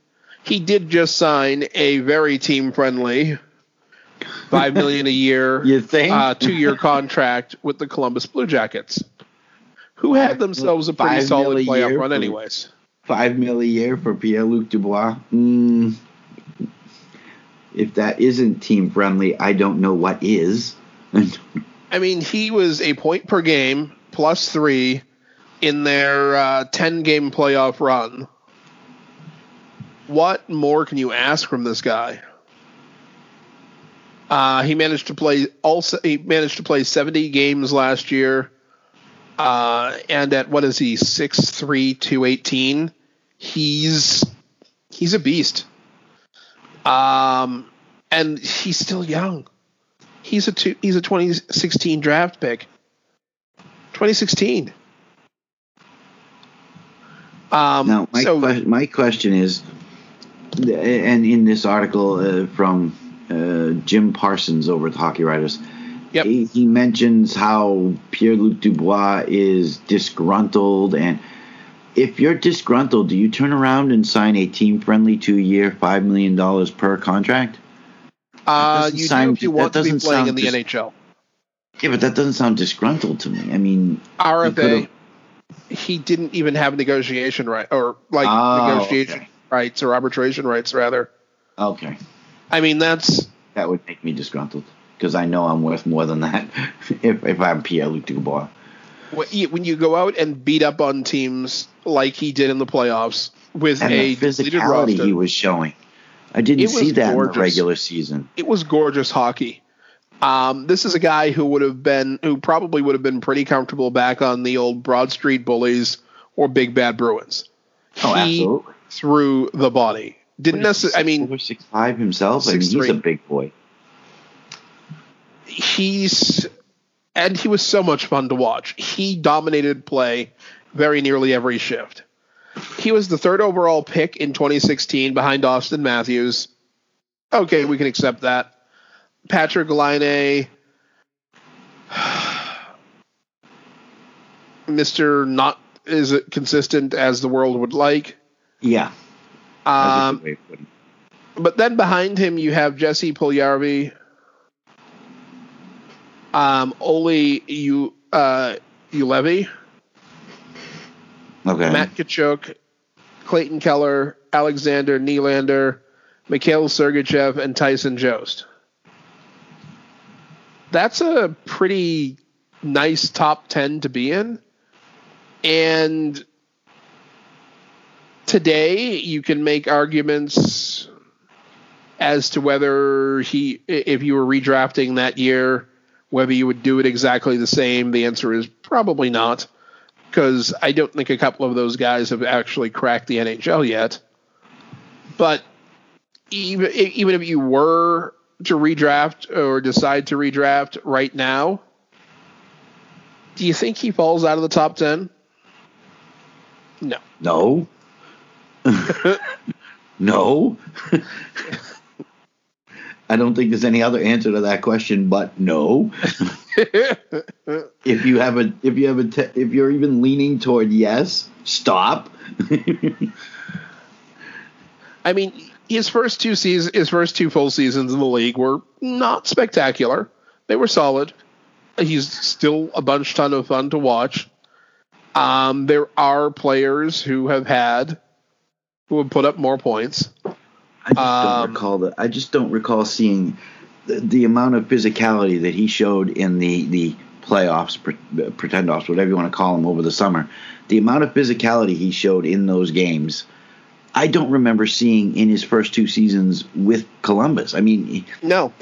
he did just sign a very team friendly five million a year, You think? uh, two year contract with the Columbus Blue Jackets, who had themselves a pretty Five solid year playoff run, for- anyways. Five mil a year for Pierre Luc Dubois. Mm, if that isn't team friendly, I don't know what is. I mean, he was a point per game plus three in their uh, 10 game playoff run. What more can you ask from this guy? Uh, he managed to play also he managed to play 70 games last year. Uh, and at what is he 6'3 218 he's he's a beast. Um and he's still young. He's a two, he's a 2016 draft pick. 2016. Um, Now, my, so que- my question is, and in this article uh, from uh, Jim Parsons over at the Hockey Writers, Yep. he, he mentions how Pierre Luc Dubois is disgruntled. And if you're disgruntled, do you turn around and sign a team friendly two year, $5 million per contract? uh, you do if you want to be playing in the dis- NHL. Yeah, but that doesn't sound disgruntled to me. I mean, RFA, he didn't even have negotiation right or like Oh, negotiation okay. Rights or arbitration rights rather. okay. I mean that's That would make me disgruntled because I know I'm worth more than that if, if I'm Pierre Luc Dubois. when you- go out and beat up on teams like he did in the playoffs with and a the physicality roster. he was showing. I didn't see that in the regular season. it was gorgeous hockey. Um, this is a guy who would have been, who probably would have been pretty comfortable back on the old Broad Street Bullies or Big Bad Bruins. Oh, He absolutely. Threw the body. Didn't necessarily. I mean, six five himself. I mean, he's a big boy. he's and he was so much fun to watch. He dominated play very nearly every shift. He was the third overall pick in 2016 behind Auston Matthews. Okay, we can accept that. Patrik Laine, Mr. Not as consistent as the world would like. Yeah. Um, good way of putting it. but then behind him, you have Jesse Puljujärvi, um, Oli U, uh, Juolevi, Okay. Matt Tkachuk, Clayton Keller, Alexander Nylander, Mikhail Sergachev, and Tyson Jost. That's a pretty nice top 10 to be in. And today you can make arguments as to whether he if you were redrafting that year whether you would do it exactly the same. The answer is probably not because I don't think a couple of those guys have actually cracked the NHL yet. But even even if you were to redraft or decide to redraft right now do you think he falls out of the top 10 no. No. no. I don't think there's any other answer to that question but no. if you have a if you have a te- if you're even leaning toward yes, stop. I mean, his first two seasons, his first two full seasons in the league were not spectacular. They were solid. He's still a bunch ton of fun to watch. Um, there are players who have had who have put up more points. I just Um, don't recall that. I just don't recall seeing the, the amount of physicality that he showed in the the playoffs, pre- uh, pretend offs, whatever you want to call them, over the summer. The amount of physicality he showed in those games, I don't remember seeing in his first two seasons with Columbus. I mean, No,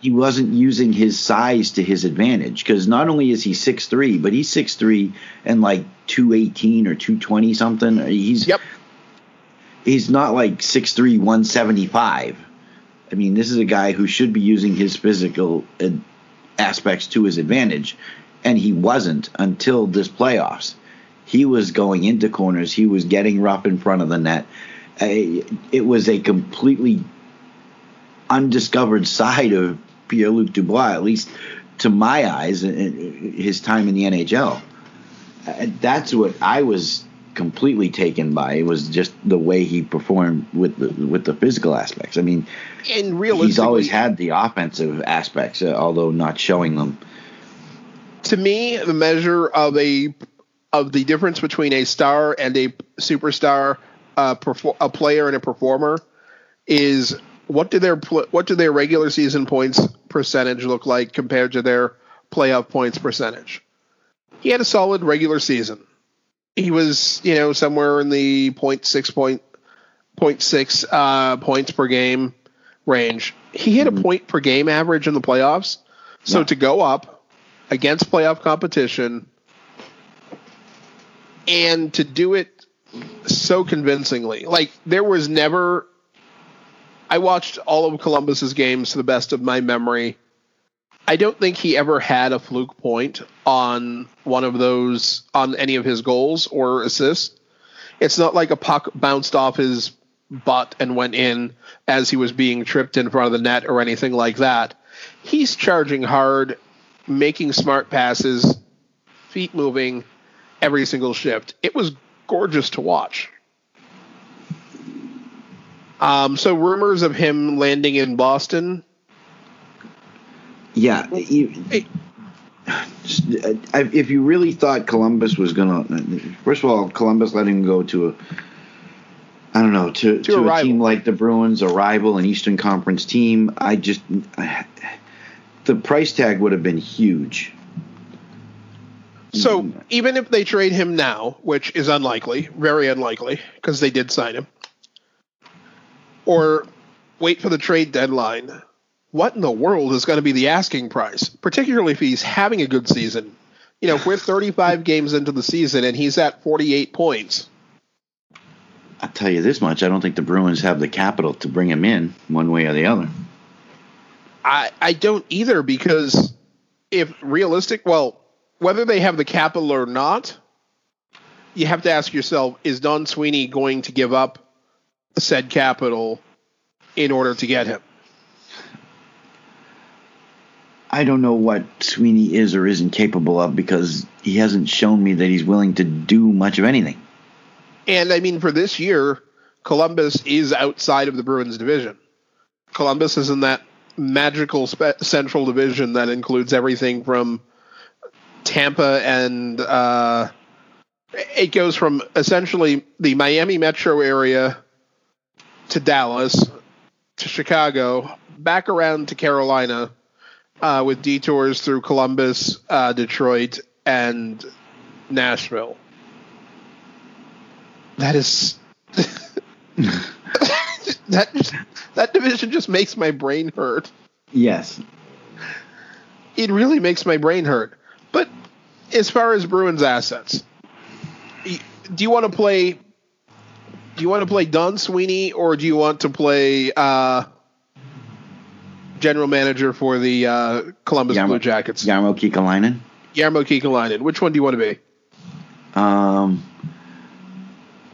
he wasn't using his size to his advantage because not only is he six three, but he's six three and like two eighteen or two twenty something. He's Yep. He's not like 6'3", 175. I mean, this is a guy who should be using his physical uh, aspects to his advantage, and he wasn't until this playoffs. He was going into corners. He was getting rough in front of the net. Uh, it was a completely undiscovered side of Pierre Luc Dubois, at least to my eyes, uh, his time in the NHL. That's what I was completely taken by. It was just the way he performed with the with the physical aspects. I mean, and realistically, he's always had the offensive aspects, uh, although not showing them. to me, the measure of a of the difference between a star and a superstar, uh, perfor- a player and a performer, is what do their what do their regular season points percentage look like compared to their playoff points percentage? He had a solid regular season. He was, you know, somewhere in the point six point point six uh, points per game range. He hit a point per game average in the playoffs. So Yeah. to go up against playoff competition and to do it so convincingly. Like there was never I watched all of Columbus's games to the best of my memory. I don't think he ever had a fluke point on one of those on any of his goals or assists. It's not like a puck bounced off his butt and went in as he was being tripped in front of the net or anything like that. He's charging hard, making smart passes, feet moving every single shift. It was gorgeous to watch. Um, so rumors of him landing in Boston. Yeah, you, Hey. just, I- if you really thought Columbus was gonna, first of all, Columbus letting him go to a, I don't know, to, to, a a, team like the Bruins, a rival, an Eastern Conference team. I just, the price tag would have been huge. So even if they trade him now, which is unlikely, very unlikely, because they did sign him, or wait for the trade deadline, what in the world is going to be the asking price? Particularly if he's having a good season. You know, if we're 35 games into the season and he's at 48 points, I'll tell you this much: I don't think the Bruins have the capital to bring him in one way or the other. I I don't either because if realistic, well, whether they have the capital or not, you have to ask yourself: Is Don Sweeney going to give up said capital in order to get him? I don't know what Sweeney is or isn't capable of because he hasn't shown me that he's willing to do much of anything. And I mean, for this year, Columbus is outside of the Bruins division. Columbus is in that magical spe- central division that includes everything from Tampa and uh, it goes from essentially the Miami metro area to Dallas to Chicago, back around to Carolina, uh, with detours through Columbus, uh, Detroit, and Nashville. That is that just, that division just makes my brain hurt. Yes. It really makes my brain hurt. But as far as Bruins assets, do you want to play? Do you want to play Don Sweeney or do you want to play uh, general manager for the uh, Columbus Jarmo- Blue Jackets? Jarmo Kekäläinen. Jarmo Kekäläinen. Which one do you want to be? Um,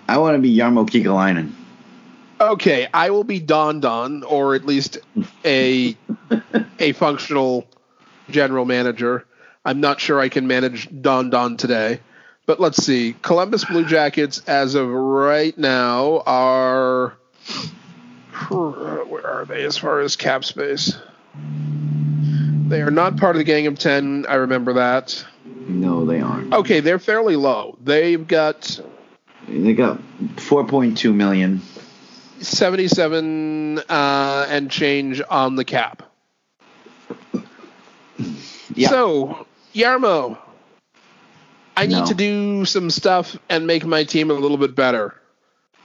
I want to be Jarmo Kekäläinen. Okay, I will be Don Don, or at least a a functional general manager. I'm not sure I can manage Don Don today, but let's see. Columbus Blue Jackets, as of right now, are where are they as far as cap space? They are not part of the Gang of Ten. I remember that. No, they aren't. Okay, they're fairly low. They've got They got 4.2 million. 77 uh, and change on the cap. Yeah. So, Jarmo, I need No. to do some stuff and make my team a little bit better.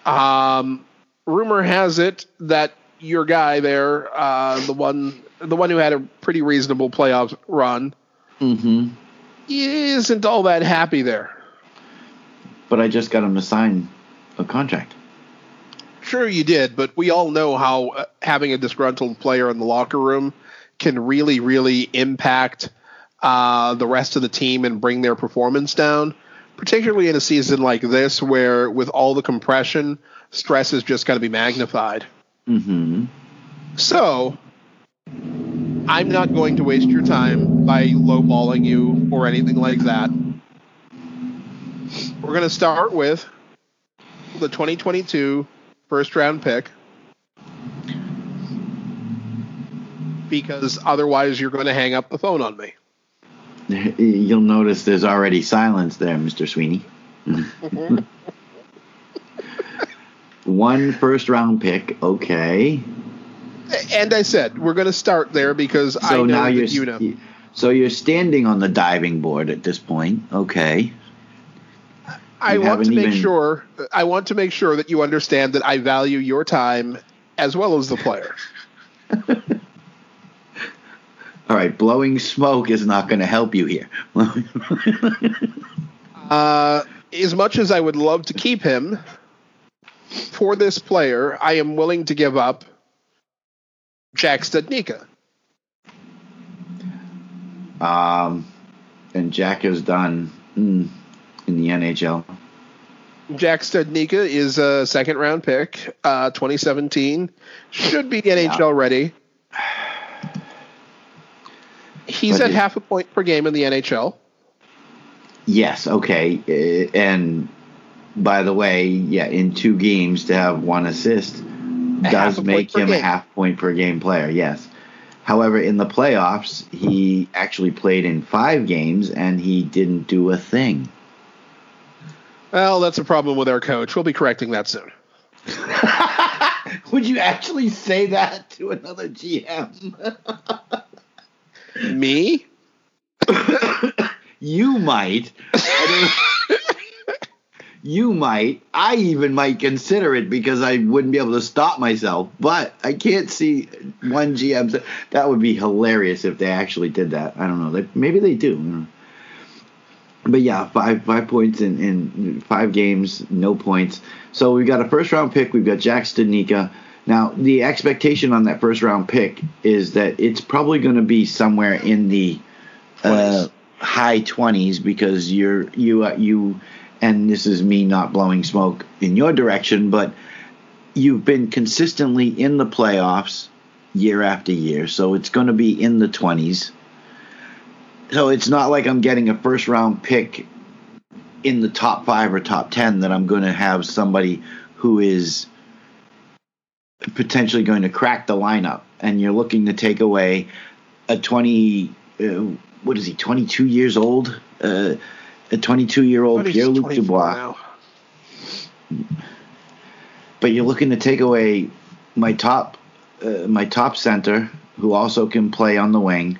Um, rumor has it that your guy there, uh, the one, the one who had a pretty reasonable playoff run, Mm-hmm. isn't all that happy there. But I just got him to sign a contract. Sure, you did, but we all know how uh, having a disgruntled player in the locker room can really, really impact uh, the rest of the team and bring their performance down. Particularly in a season like this, where with all the compression, stress is just going to be magnified. Mm-hmm. So, I'm not going to waste your time by lowballing you or anything like that. We're going to start with the 2022 first round pick. Because otherwise, you're going to hang up the phone on me. You'll notice there's already silence there, Mr. Sweeney. One first round pick, okay. And I said, we're going to start there because I know now that you're you know. so you're standing on the diving board at this point, okay. I You want to make even- sure I want to make sure that you understand that I value your time as well as the player. All right, blowing smoke is not going to help you here. Uh, as much as I would love to keep him for this player, I am willing to give up Jack Studnicka. um, and Jack has done mm, in the NHL. Jack Studnicka is a second round pick, uh, 2017. Should be NHL ready. He's But at he- half a point per game in the NHL. Yes, okay. Uh, And by the way, yeah, in two games to have one assist does make point him a half point per game player, yes. However, in the playoffs, he actually played in five games and he didn't do a thing. Well, that's a problem with our coach. We'll be correcting that soon. Would you actually say that to another GM? Me? You might. you might. I even might consider it because I wouldn't be able to stop myself. But I can't see one GM. That would be hilarious if they actually did that. I don't know. They, maybe they do. But yeah, five five points in, in five games, no points. So we've got a first round pick. We've got Jack Studnicka. Now the expectation on that first round pick is that it's probably going to be somewhere in the uh, high twenties because you're you uh, you and this is me not blowing smoke in your direction, but you've been consistently in the playoffs year after year, so it's going to be in the 20s. So it's not like I'm getting a first round pick in the top 5 or top 10 that I'm going to have somebody who is potentially going to crack the lineup and you're looking to take away a 20 uh, what is he 22 years old uh, a 22 year old Pierre Luc Dubois. Now. But you're looking to take away my top, uh, my top center, who also can play on the wing.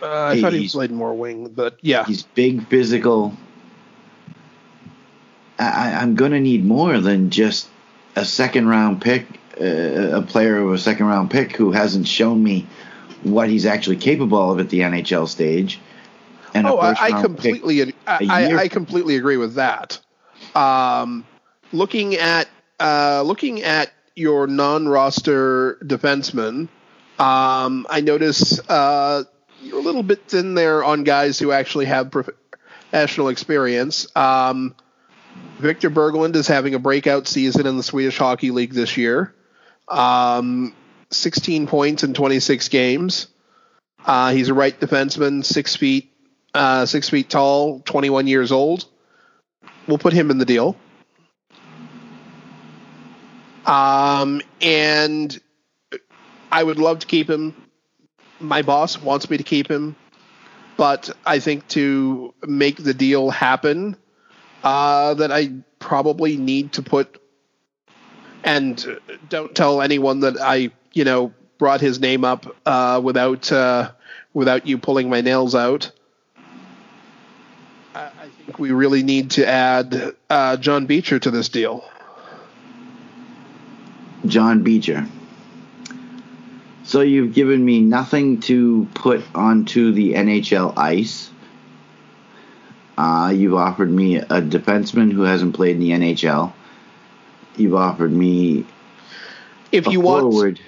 Uh, I thought he played more wing, but yeah, he's big, physical. I, I'm going to need more than just a second round pick, uh, a player of a second round pick who hasn't shown me what he's actually capable of at the NHL stage and oh, I, I completely, I, I, completely agree with that. Um, looking at uh, looking at your non-roster defensemen, um, I notice uh, you're a little bit thin there on guys who actually have professional experience. Um, Victor Berglund is having a breakout season in the Swedish Hockey League this year. Um, 16 points in 26 games. Uh, he's a right defenseman, six feet, uh, six feet tall, 21 years old. We'll put him in the deal. Um, and I would love to keep him. My boss wants me to keep him, but I think to make the deal happen, uh, that I probably need to put. And don't tell anyone that I, you know, brought his name up uh, without uh, without you pulling my nails out we really need to add uh, John Beecher to this deal. John Beecher. So you've given me nothing to put onto the NHL ice. Uh, you've offered me a defenseman who hasn't played in the NHL. You've offered me if you want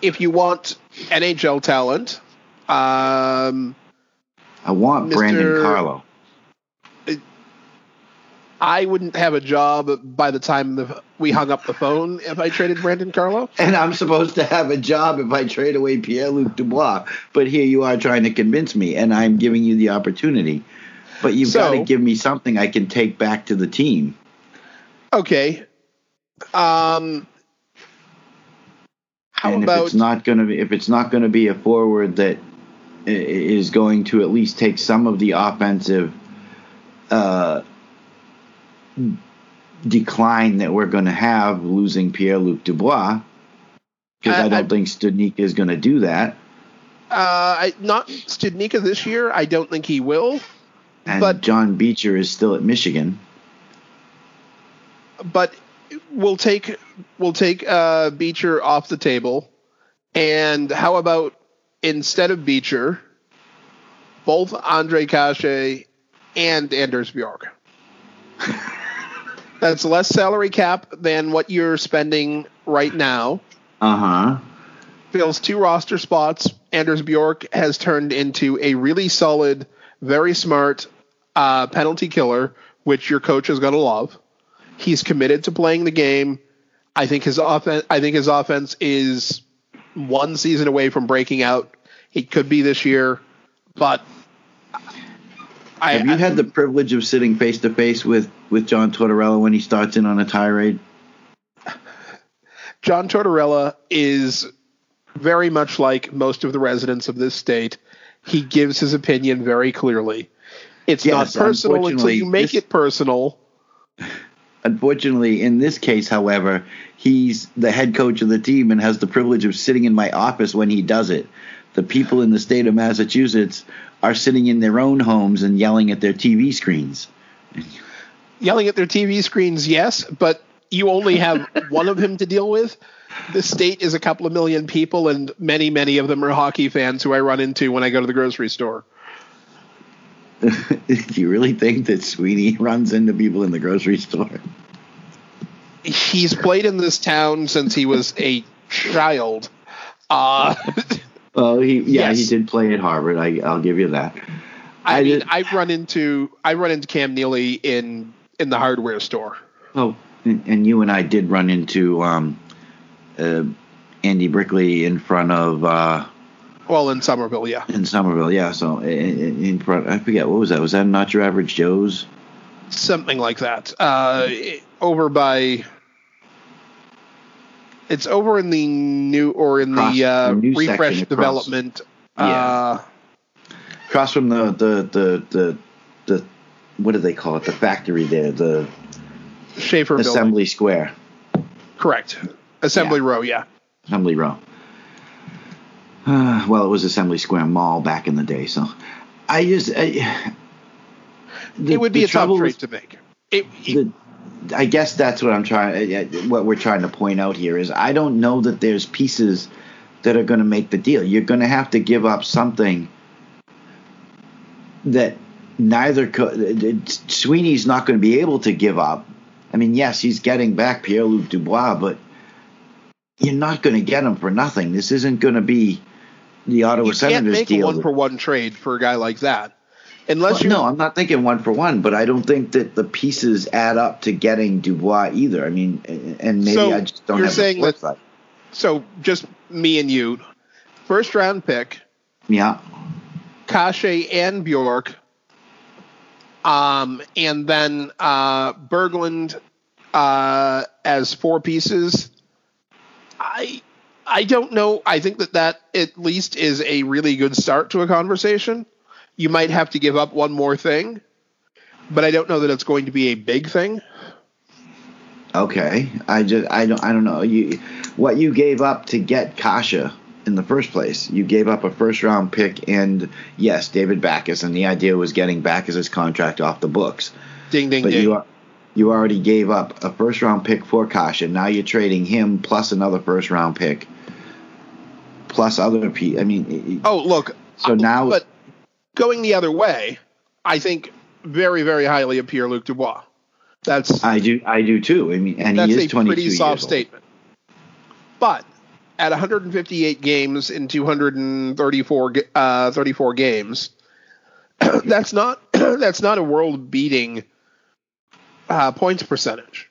if you want NHL talent. Um, I want Mr. Brandon Carlo. I wouldn't have a job by the time the, we hung up the phone if I traded Brandon Carlo. And I'm supposed to have a job if I trade away Pierre Luc Dubois. But here you are trying to convince me, and I'm giving you the opportunity. But you've so, got to give me something I can take back to the team. Okay. Um, how and about if it's not going to be if it's not going to be a forward that is going to at least take some of the offensive uh, decline that we're going to have losing Pierre Luc Dubois because I, I, don't I, think Studnicka is going to do that. Uh, I, not Studnicka this year. I don't think he will. And but John Beecher is still at Michigan. But we'll take we'll take uh, Beecher off the table. And how about instead of Beecher, both Ondrej Kase and Anders Bjork? That's less salary cap than what you're spending right now. Uh huh. Fills two roster spots. Anders Bjork has turned into a really solid, very smart uh, penalty killer, which your coach is going to love. He's committed to playing the game. I think his offense. I think his offense is one season away from breaking out. It could be this year, but I, have you I, had the privilege of sitting face to face with with John Tortorella when he starts in on a tirade? John Tortorella is very much like most of the residents of this state. He gives his opinion very clearly. It's yes, not personal until you make this, it personal. Unfortunately, in this case, however, he's the head coach of the team and has the privilege of sitting in my office when he does it. The people in the state of Massachusetts are sitting in their own homes and yelling at their TV screens. Yelling at their TV screens, yes, but you only have one of him to deal with. The state is a couple of million people, and many, many of them are hockey fans who I run into when I go to the grocery store. Do you really think that Sweeney runs into people in the grocery store? He's played in this town since he was a child. Uh, Well, he yeah Yes. he did play at Harvard. I, I'll give you that. I, I mean, did- I run into I run into Cam Neely in in the hardware store. Oh, and, and you and I did run into um, uh, Andy Brickley in front of uh, Well, in Somerville, yeah, in Somerville. Yeah, so in, in front. I forget what was that. Was that not your average Joe's? something like that. Uh, over by. It's over in the new or in Across the uh, the refresh across. development. Uh, Across from the the the the, the what do they call it? The factory there, the Schaefer building. Assembly Square, Correct. Assembly Yeah. row, yeah. Assembly Row. Uh, well, it was Assembly Square Mall back in the day. So I just I, the- it would be a tough trade to make. It, the, I guess that's what I'm trying. What we're trying to point out here is I don't know that there's pieces that are going to make the deal. You're going to have to give up something that neither co- Sweeney's not going to be able to give up. I mean, yes, he's getting back Pierre Luc Dubois, but you're not going to get him for nothing. This isn't going to be the Ottawa you can't Senators make a one for one trade for a guy like that, unless Well, no, I'm not thinking one for one, but I don't think that the pieces add up to getting Dubois either. I mean, and maybe So, I just don't you're have saying the that- foresight. So just me and you, first round pick, Yeah, Kase and Bjork, um, and then uh, Berglund uh, as four pieces. I I don't know. I think that that at least is a really good start to a conversation. You might have to give up one more thing, but I don't know that it's going to be a big thing. okay. I just I don't I don't know you what you gave up to get Kase in the first place. You gave up a first round pick and yes, David Backes, and the idea was getting Backes's contract off the books. Ding ding But ding. you are, you already gave up a first round pick for Kase. Now you're trading him plus another first round pick plus other pe I mean, Oh, look. So now- but going the other way, I think very, very highly of Pierre Luc Dubois. That's I do, I do too. I mean, and that's he is a 22 pretty soft statement. But at 158 games in 234 uh, 34 games, that's not that's not a world beating uh, points percentage.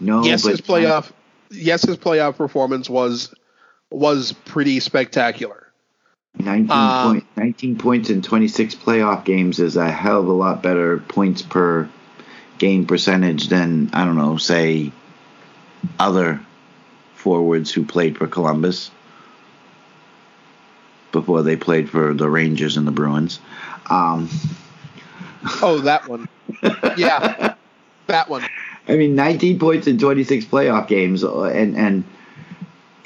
No, yes, his playoff yes his playoff performance was was pretty spectacular. 19, um, point, 19 points in 26 playoff games is a hell of a lot better points per game percentage than I don't know, say other forwards who played for Columbus before they played for the Rangers and the Bruins. Um, Oh, that one. Yeah. that one. I mean, 19 points in 26 playoff games, uh, and and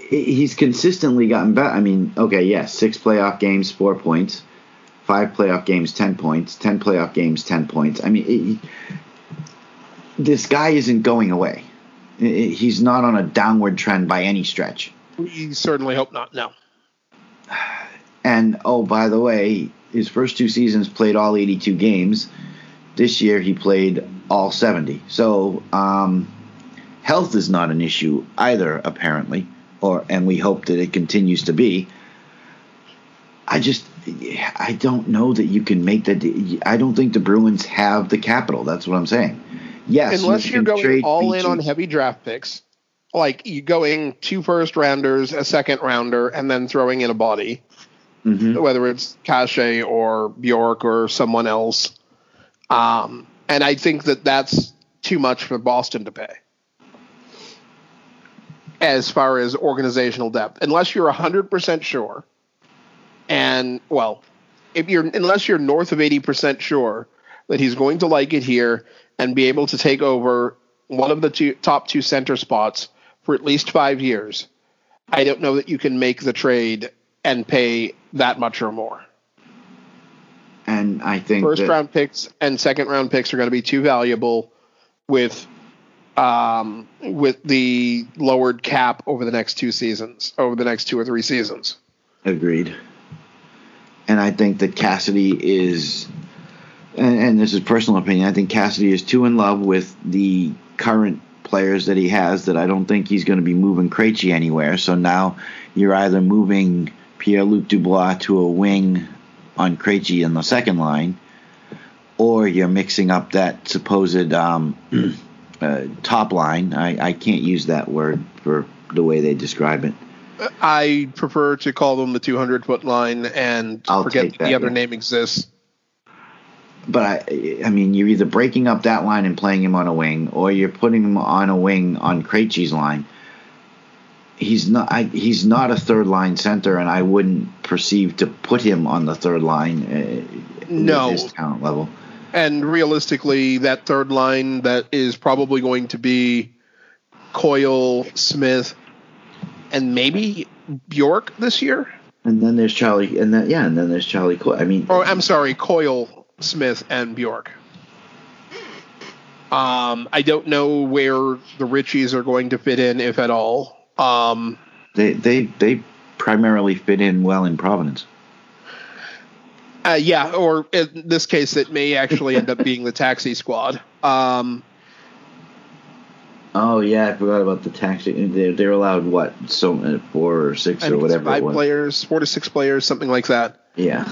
he's consistently gotten better. I mean, okay, yes, six playoff games, four points, five playoff games, 10 points, 10 playoff games, 10 points. I mean, it, this guy isn't going away. He's not on a downward trend by any stretch. We certainly hope not. No. And oh, by the way, his first two seasons played all 82 games. This year he played all 70. So um, health is not an issue either, apparently, or and we hope that it continues to be. I just I don't know that you can make that. I don't think the Bruins have the capital. That's what I'm saying. Yes, Unless you you're going all in on heavy draft picks, like you going two first rounders, a second rounder, and then throwing in a body, Mhm. whether it's Kase or Bjork or someone else. Um, and I think that that's too much for Boston to pay. As far as organizational depth, unless you're 100% sure, and well, if you're unless you're north of 80% sure that he's going to like it here and be able to take over one of the two, top two center spots for at least five years, I don't know that you can make the trade and pay that much or more. and I think First that, round picks and second round picks are going to be too valuable with um, with the lowered cap over the next two seasons, over the next two or three seasons. Agreed. And I think that Cassidy is, and, and this is personal opinion. I think Cassidy is too in love with the current players that he has that I don't think he's going to be moving Krejci anywhere. So now you're either moving Pierre Luc Dubois to a wing on Krejci in the second line, or you're mixing up that supposed um, uh, top line. I, I can't use that word for the way they describe it. I prefer to call them the 200 foot line and I'll forget that the other yeah. name exists. But I, I mean, you're either breaking up that line and playing him on a wing, or you're putting him on a wing on Krejci's line. He's not. I, he's not a third line center, and I wouldn't perceive to put him on the third line. Uh, No. with his talent level. And realistically, that third line that is probably going to be Coyle, Smith, and maybe Bjork this year. And then there's Charlie, and then yeah, and then there's Charlie. Coy. I mean, Or I'm sorry, Coyle, Smith, and Bjork. Um, I don't know where the Ritchies are going to fit in, if at all. Um, they they they primarily fit in well in Providence. uh, yeah, or in this case, it may actually end up being the taxi squad. Um, Oh yeah, I forgot about the taxi. They're, they're allowed what? So uh, four or six or whatever. five players, four to six players, something like that. Yeah.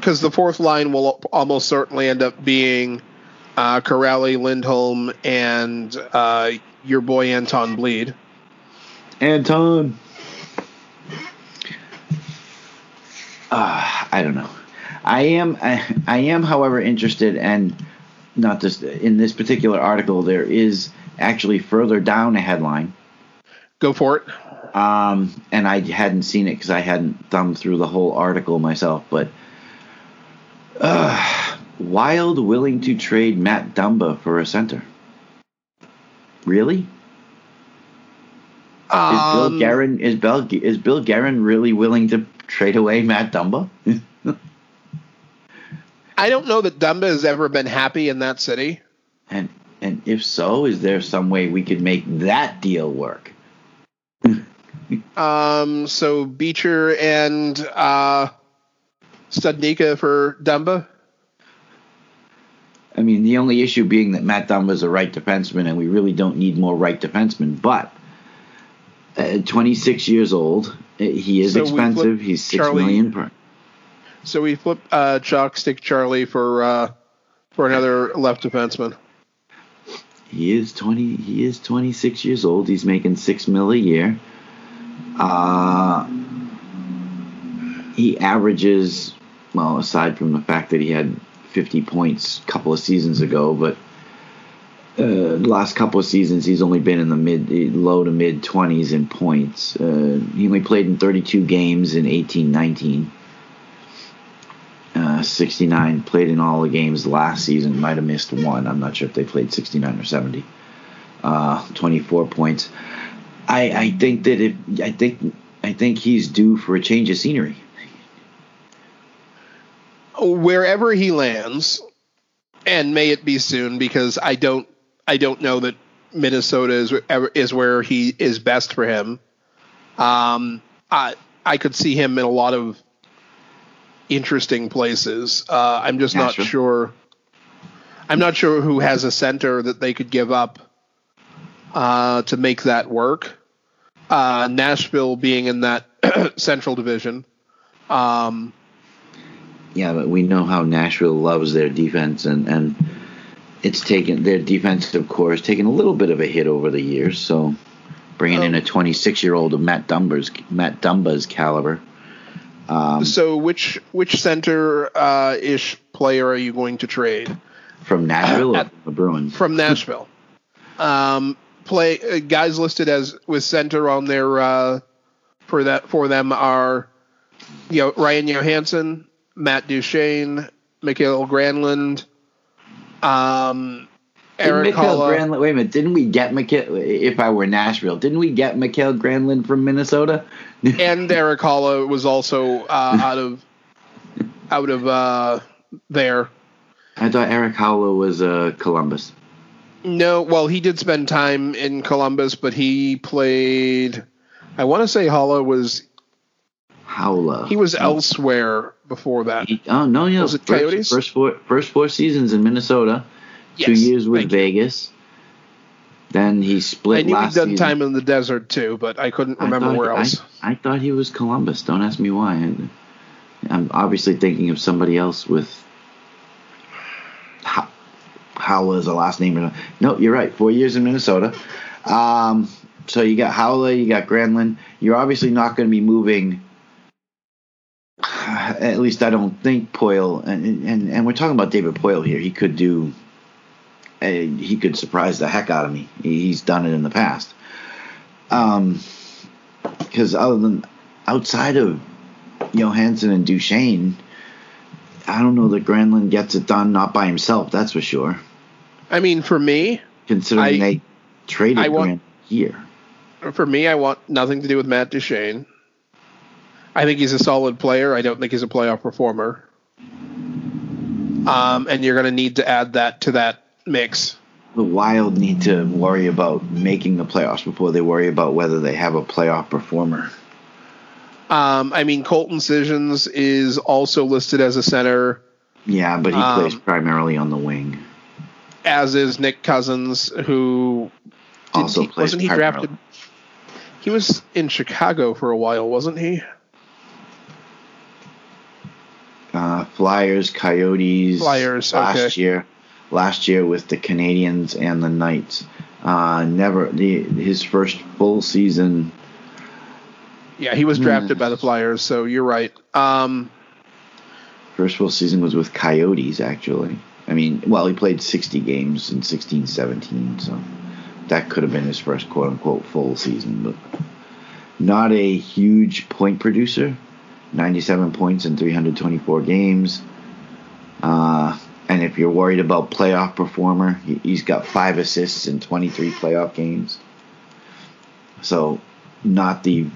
Because the fourth line will almost certainly end up being uh, Kuraly, Lindholm, and uh, your boy Anton Blidh. Anton. Uh, I don't know. I am. I, I am, however, interested, and not just in this particular article. There is actually further down a headline, Go for it. um, and I hadn't seen it because I hadn't thumbed through the whole article myself. But uh, Wild willing to trade Matt Dumba for a center. Really? Is Bill Um, Guerin is Bill is Bill Guerin really willing to trade away Matt Dumba? I don't know that Dumba has ever been happy in that city. and and if so, is there some way we could make that deal work? Um, so Beecher and uh, Studnicka for Dumba. I mean, the only issue being that Matt Dumba is a right defenseman, and we really don't need more right defensemen. But uh, 26 years old, uh, he is So expensive. He's six Charlie- million per. So we flip uh, Chalk Stick Charlie for uh, for another left defenseman. He is 20. He is 26 years old. He's making six mil a year. Uh, he averages, well, aside from the fact that he had 50 points a couple of seasons ago, but uh, the last couple of seasons he's only been in the mid, low to mid 20s in points. Uh, he only played in 32 games in 18 19. Uh, 69 played in all the games last season. Might have missed one. I'm not sure if they played 69 or 70. Uh, 24 points. I I think that if I think I think he's due for a change of scenery. Wherever he lands, and may it be soon, because I don't I don't know that Minnesota is is where he is best for him. Um, I I could see him in a lot of interesting places. Uh, I'm just not Nashville. sure. I'm not sure who has a center that they could give up uh, to make that work. Uh, Nashville being in that Central Division. Um, Yeah, but we know how Nashville loves their defense, and and it's taken their defensive core has taken a little bit of a hit over the years. So bringing in a 26 year old of Matt Dumba's Matt Dumba's caliber. Um, So which which center uh, ish player are you going to trade from Nashville or at- from the Bruins? from Nashville? um, play uh, guys listed as with center on their uh, for that for them are you know Ryan Johansen, Matt Duchene, Mikael Granlund, um, Mikael Granlund, wait a minute, didn't we get Mikhail, if I were Nashville, didn't we get Mikael Granlund from Minnesota? and Erik Haula was also uh, out of out of uh, there. I thought Erik Haula was uh, Columbus. No, well, he did spend time in Columbus, but he played. I want to say Holla was Howler. he was elsewhere before that. He- oh no, yeah, Was it first, Coyotes? First four, first four seasons in Minnesota. two years with. Vegas. Then he split I knew last he'd done season. time in the desert too, but I couldn't I remember thought- where else. I, I thought he was Columbus. Don't ask me why. I, I'm obviously thinking of somebody else with How, Howler is a last name. No, you're right. Four years in Minnesota. Um, so you got Haula, you got Granlund. You're obviously not going to be moving. At least I don't think Poile, and, and and we're talking about David Poile here. He could do, uh, he could surprise the heck out of me. He's done it in the past. Um, because other than outside of Johansen and Duchene, I don't know that Granlund gets it done not by himself. That's for sure. I mean, for me, Considering I- they traded I want- Grant here. for me, I want nothing to do with Matt Duchene. I think he's a solid player. I don't think he's a playoff performer. Um, and you're going to need to add that to that mix. The Wild need to worry about making the playoffs before they worry about whether they have a playoff performer. Um, I mean, Colton Sissons is also listed as a center, Yeah, but he Um, plays primarily on the wing. as is Nick Cousins, who Also he- plays wasn't he primarily. drafted? He was in Chicago for a while, wasn't he? Uh, Flyers, Coyotes. Flyers, last okay. year, last year with the Canadiens and the Knights. Uh, never the, his first full season. Yeah, he was drafted by the Flyers, so you're right. Um, First full season was with Coyotes, actually. I mean, well, he played 60 games in 16 17, so that could have been his first quote unquote full season, but not a huge point producer. 97 points in 324 games. Uh, and if you're worried about playoff performer, he, he's got five assists in 23 playoff games. So, not the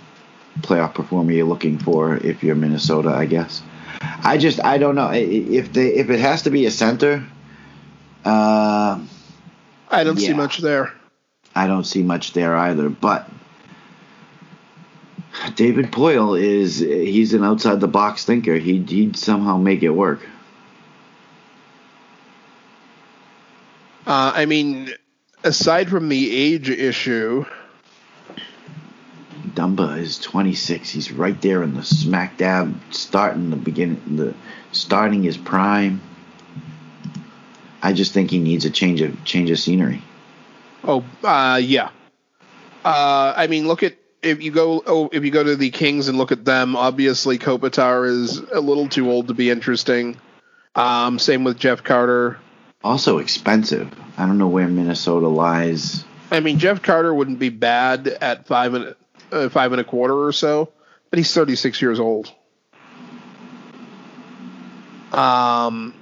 playoff performer you're looking for if you're Minnesota, I guess. I just I don't know if they if it has to be a center. Uh, I don't see much there. I don't see much there either. But David Poile is he's an outside the box thinker. He'd he'd somehow make it work. Uh, I mean, aside from the age issue, Dumba is 26. He's right there in the smack dab starting the beginning the starting his prime. I just think he needs a change of change of scenery. oh uh, yeah. Uh, I mean, look at if you go oh if you go to the Kings and look at them. Obviously, Kopitar is a little too old to be interesting. Um, same with Jeff Carter. Also expensive. I don't know where Minnesota lies. I mean, Jeff Carter wouldn't be bad at five and uh, five and a quarter or so, but he's 36 years old. Um,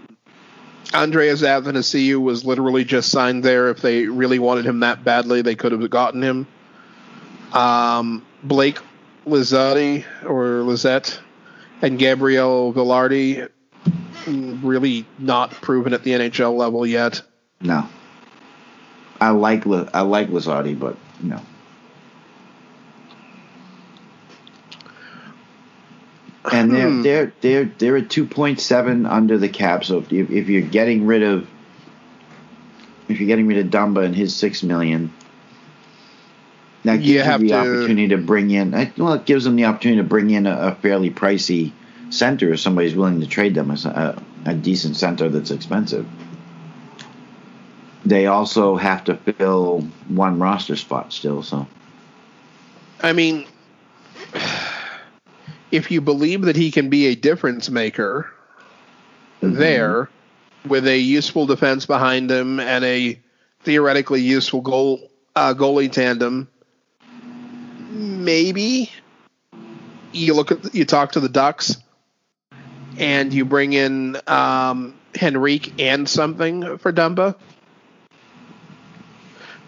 Andreas Athanasiou was literally just signed there. If they really wanted him that badly, they could have gotten him. Um, Blake Lizzotti or Lizette and Gabriel Vilardi really not proven at the NHL level yet. No. I like Li- I like Lizardi, but no. And they're Hmm. they're they're they're at two point seven under the cap. So if, if you're getting rid of if you're getting rid of Dumba and his six million, that gives You the to- opportunity to bring in. Well, it gives them the opportunity to bring in a, a fairly pricey center if somebody's willing to trade them a, a decent center that's expensive. They also have to fill one roster spot still. So I mean, if you believe that he can be a difference maker there with a useful defense behind him and a theoretically useful goal uh, goalie tandem, maybe you look at you talk to the Ducks and you bring in um, Henrique and something for Dumba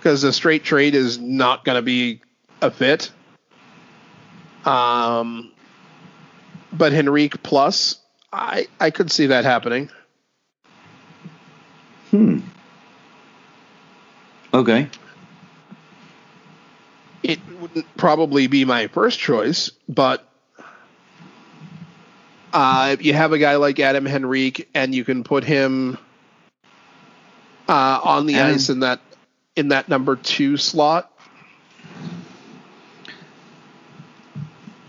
because a straight trade is not going to be a fit. Um, but Henrique plus, I I could see that happening. Hmm. Okay. It wouldn't probably be my first choice, but uh, you have a guy like Adam Henrique and you can put him uh, on the Adam- ice in that in that number two slot,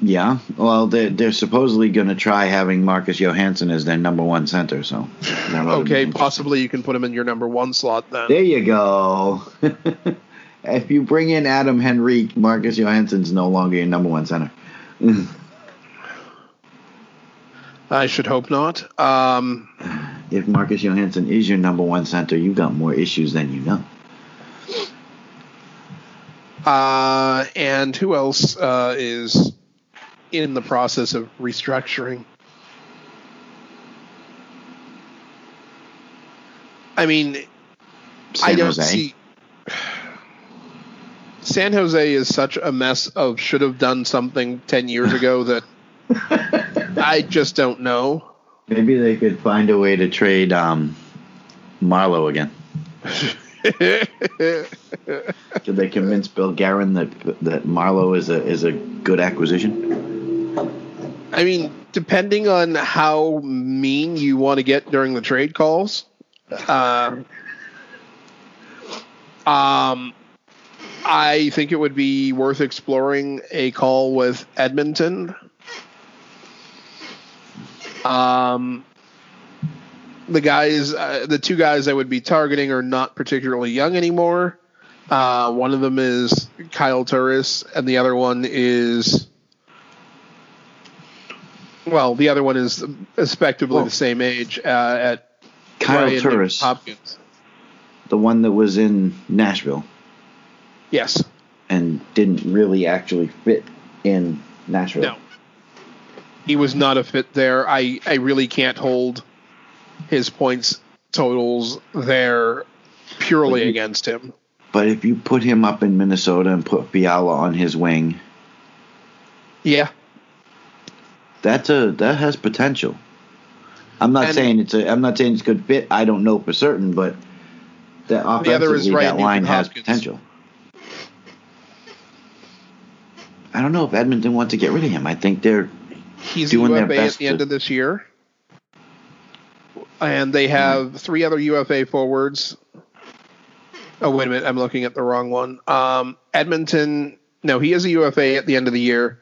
Yeah. Well, they're, they're supposedly going to try having Marcus Johansson as their number one center. So. that ought to be okay, possibly you can put him in your number one slot then. There you go. if you bring in Adam Henrique, Marcus Johansson's no longer your number one center. I should hope not. Um, If Marcus Johansson is your number one center, you've got more issues than you know. uh, and who else uh, is in the process of restructuring? I mean, San I don't Jose. see. San Jose is such a mess of should have done something 10 years ago that I just don't know. Maybe they could find a way to trade um, Marleau again. Did they convince Bill Guerin that that Marleau is a is a good acquisition? I mean, depending on how mean you want to get during the trade calls, uh, um, I think it would be worth exploring a call with Edmonton. Um, the guys, uh, the two guys I would be targeting are not particularly young anymore. Uh, one of them is Kyle Turris, and the other one is well, the other one is effectively Well- the same age uh, at Kyle Ryan Turris, Hopkins. the one that was in Nashville Yes. and didn't really actually fit in Nashville. No. He was not a fit there. I, I really can't hold his points totals there purely you- against him. But if you put him up in Minnesota and put Fiala on his wing, Yeah. that's a that has potential. I'm not And- saying it's a I'm not saying it's a good fit. I don't know for certain, but that The other is offensively that line Nugent has Hopkins. potential. I don't know if Edmonton wants to get rid of him. I think they're He's Doing a their UFA at best the end of this year. And they have three other UFA forwards. Oh, wait a minute. I'm looking at the wrong one. Um, Edmonton, no, he is a UFA at the end of the year,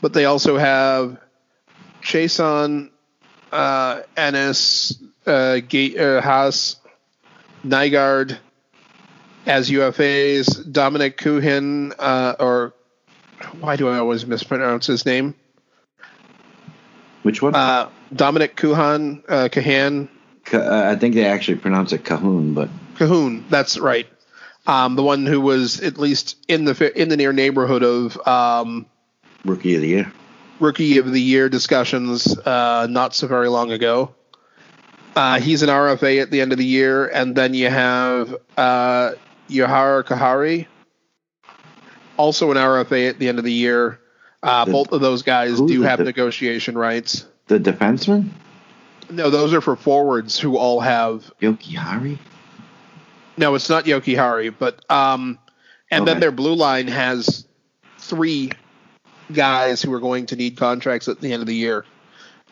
but they also have Chiasson, uh, Ennis, uh, Ga- uh, Haas, Nygard as UFAs, Dominic Kuhin, uh, or why do I always mispronounce his name? which one? Uh, Dominic Kuhan, uh, Kahan, uh, I think they actually pronounce it Cahoon, but Cahoon. That's right. Um, the one who was at least in the in the near neighborhood of um, rookie of the year. rookie of the year discussions uh, not so very long ago. Uh, he's an RFA at the end of the year, and then you have uh, Yohara Kahari, also an RFA at the end of the year. Uh, The- both of those guys do have de- negotiation rights. The defenseman, No, those are for forwards who all have Yoki Hari. No, it's not Yoki Hari, but um, and then their blue line has three guys who are going to need contracts at the end of the year,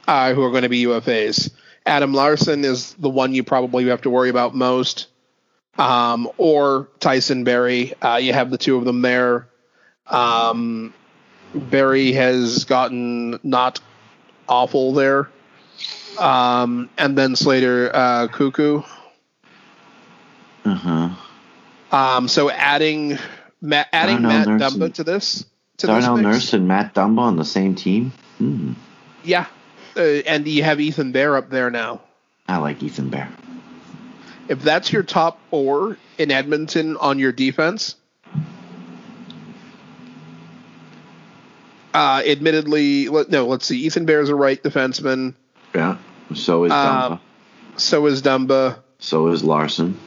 uh, who are going to be UFAs. Adam Larsson is the one you probably have to worry about most, um, or Tyson Barrie. Uh, you have the two of them there. Um, Barrie has gotten not awful there, um, and then Slater uh, Koekkoek. Uh huh. Um, so adding Ma- adding Matt Nurse Dumba and- to this to Darnell this mix, Nurse and Matt Dumba on the same team. Hmm. yeah, uh, and you have Ethan Bear up there now. I like Ethan Bear. If that's your top four in Edmonton on your defense, uh, admittedly, let, no, let's see. Ethan Bear is a right defenseman. Yeah. So is Um, Dumba. So is Dumba. So is Larsson.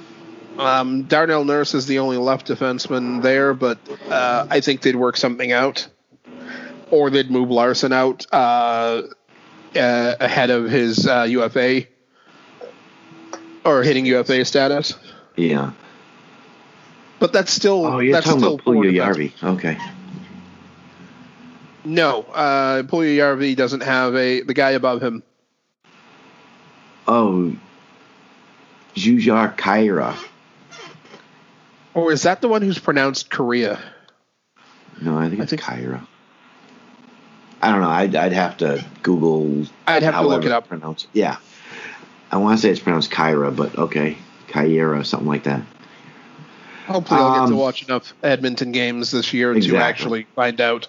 Um, Darnell Nurse is the only left defenseman there, but uh, I think they'd work something out, or they'd move Larsson out. Uh, uh, ahead of his uh, UFA or hitting UFA status. Yeah. But that's still Oh, you're that's talking still about Yarvi. Okay. No, uh, Yarvi doesn't have a the guy above him. Oh, Jujhar Khaira. Or is that the one who's pronounced Korea? No, I think I it's think- Kyra. I don't know. I'd, I'd have to Google. I'd have to look it up. Pronounce it. Yeah. I want to say it's pronounced Kyra, but okay. Kyra, something like that. Hopefully, I'll get to Um, watch enough Edmonton games this year Exactly. to actually find out.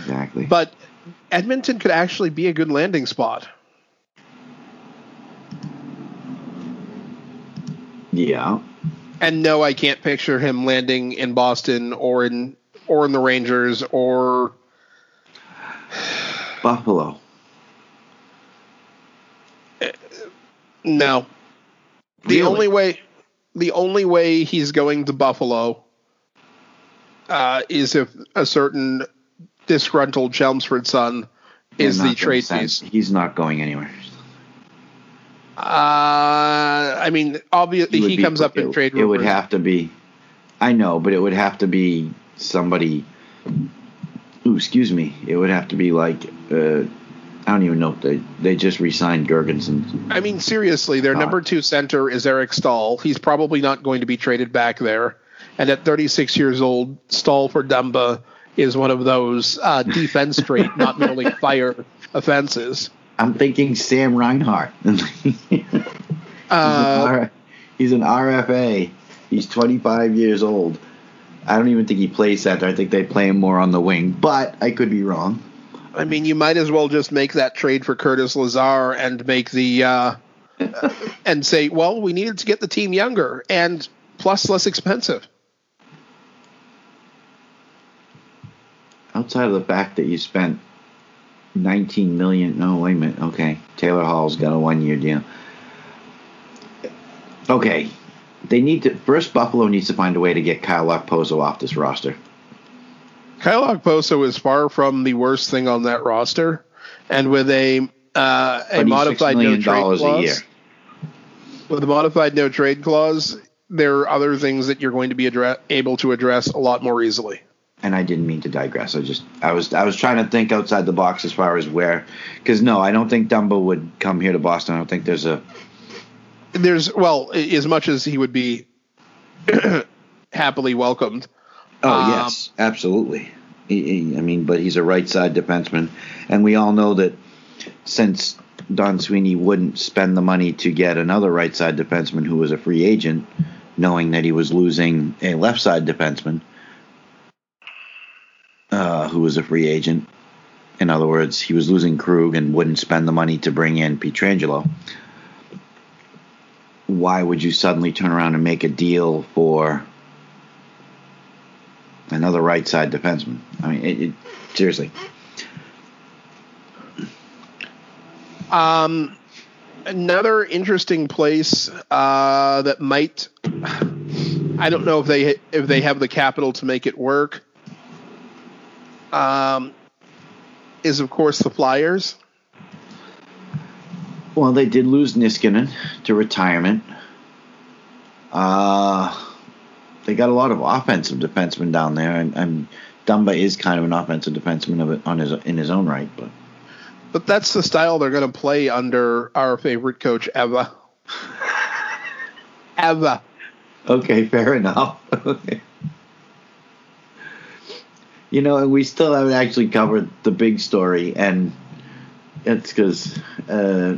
Exactly. But Edmonton could actually be a good landing spot. yeah. And no, I can't picture him landing in Boston or in or in the Rangers or Buffalo. no. The Really? only way the only way he's going to Buffalo uh, is if a certain disgruntled Chelmsford son is the trade piece. He's not going anywhere. Uh, I mean, obviously he be- comes up in it, trade It would have to be. I know, but it would have to be somebody. Ooh, excuse me. It would have to be like. Uh, I don't even know if they they just re-signed Girgensons. I mean, seriously, their God. number two center is Eric Staal. He's probably not going to be traded back there. And at 36 years old, Staal for Dumba is one of those uh, defense trait, not merely fire offenses. I'm thinking Sam Reinhart. Uh, he's an RFA. He's 25 years old. I don't even think he plays center. I think they play him more on the wing, but I could be wrong. I mean, you might as well just make that trade for Curtis Lazar and make the uh, and say, well, we needed to get the team younger and plus less expensive. Outside of the fact that you spent 19 million. No, wait a minute. Okay, Taylor Hall's got a one-year deal. Okay, they need to first. Buffalo needs to find a way to get Kyle Okposo off this roster. Kyle Okposo is far from the worst thing on that roster, and with a uh, a modified $6 no trade clause, year. with a modified no trade clause, there are other things that you're going to be able to address a lot more easily. And I didn't mean to digress. I just I was I was trying to think outside the box as far as where because no, I don't think Dumbo would come here to Boston. I don't think there's a There's well, as much as he would be happily welcomed. oh Um, yes, absolutely. I mean, but he's a right side defenseman, and we all know that since Don Sweeney wouldn't spend the money to get another right side defenseman who was a free agent, knowing that he was losing a left side defenseman uh, who was a free agent. In other words, he was losing Krug and wouldn't spend the money to bring in Pietrangelo. Why would you suddenly turn around and make a deal for another right side defenseman? I mean, it, it, seriously. Um, another interesting place uh, that might I don't know if they if they have the capital to make it work. Um, is of course the Flyers. Well, they did lose Niskanen to retirement. Uh, they got a lot of offensive defensemen down there, and, and Dumba is kind of an offensive defenseman of it on his in his own right. But But that's the style they're going to play under our favorite coach, ever. ever. okay, fair enough. okay. You know, and we still haven't actually covered the big story, and it's because uh,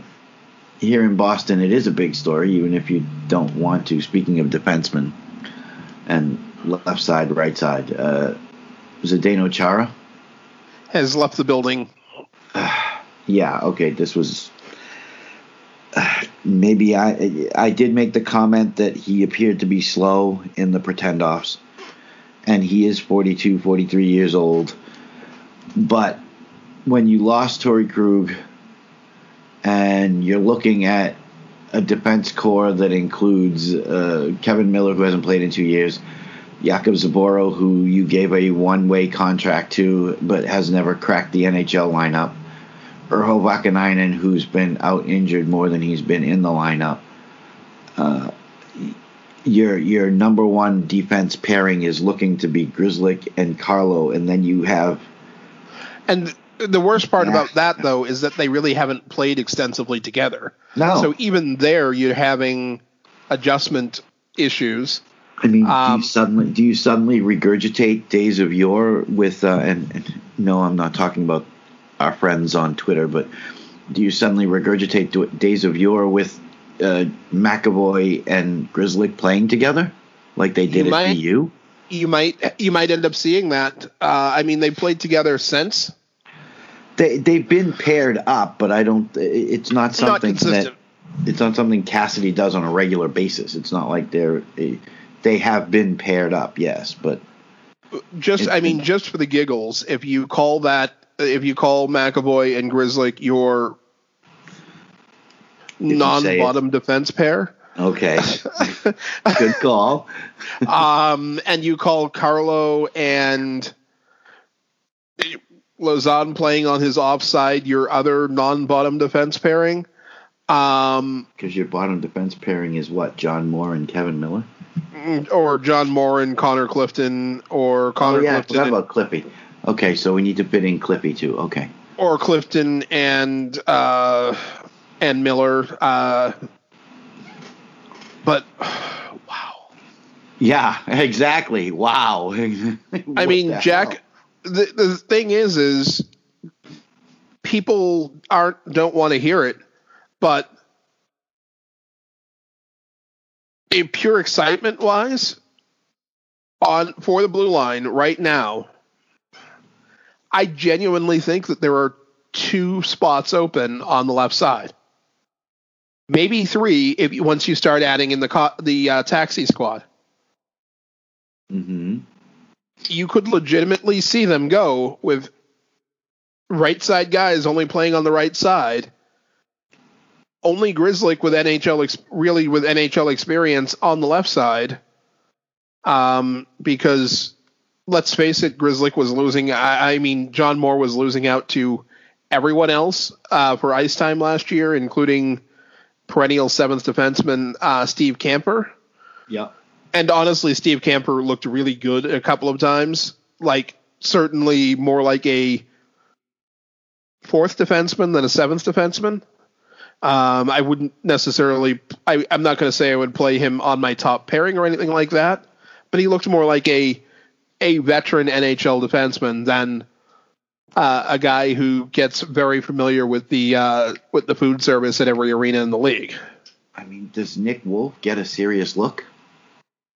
here in Boston, it is a big story, even if you don't want to. Speaking of defensemen and left side, right side, uh, Zdeno Chara. has left the building. Yeah, okay, this was. maybe I I did make the comment that he appeared to be slow in the pretend offs, and he is 42, 43 years old. But when you lost Torey Krug, and you're looking at a defense core that includes uh, Kevan Miller, who hasn't played in two years, Jakub Zboril, who you gave a one-way contract to, but has never cracked the NHL lineup Urho Vaakanainen, who's been out injured more than he's been in the lineup. Uh, your your number one defense pairing is looking to be Grzelcyk and Carlo, and then you have And the worst part Yeah. about that, though, is that they really haven't played extensively together. No. So even there, you're having adjustment issues. I mean, do Um, you suddenly do you suddenly regurgitate days of yore with uh, and, and no, I'm not talking about our friends on Twitter, but do you suddenly regurgitate days of yore with uh, McAvoy and Grizzly playing together like they did You at might. BU? You might you might end up seeing that. Uh, I mean, they played together since. They they've been paired up, but I don't. It's not Not something that it's not something Cassidy does on a regular basis. It's not like they're they have been paired up, yes, but Just I mean, just for the giggles, if you call that if you call McAvoy and Grizzly your you say it. Non-bottom defense pair, okay, good call. um, and you call Carlo and Lauzon playing on his offside your other non-bottom defense pairing, um, Because your bottom defense pairing is what? John Moore and Kevan Miller? or John Moore and Connor Clifton, or Connor oh, yeah, I Clifton about Cliffy. Okay, so we need to fit in Clippy too. Okay. or Clifton and uh, and Miller. Uh, but wow, Yeah, exactly. Wow. I mean, Jack. The the thing is, is people aren't don't want to hear it, but in pure excitement wise, on for the blue line right now, I genuinely think that there are two spots open on the left side. Maybe three if you, once you start adding in the co- the uh, taxi squad. Mhm. you could legitimately see them go with right side guys only playing on the right side. Only Grizzly with NHL ex- really with NHL experience on the left side. Um, because let's face it, Grizzly was losing. I, I mean, John Moore was losing out to everyone else uh, for ice time last year, including perennial seventh defenseman uh, Steve Kampfer. Yep. And honestly, Steve Kampfer looked really good a couple of times. Like certainly more like a fourth defenseman than a seventh defenseman. Um, I wouldn't necessarily. I, I'm not going to say I would play him on my top pairing or anything like that. But he looked more like a a veteran NHL defenseman than uh, a guy who gets very familiar with the uh, with the food service at every arena in the league. I mean, does Nick Wolff get a serious look?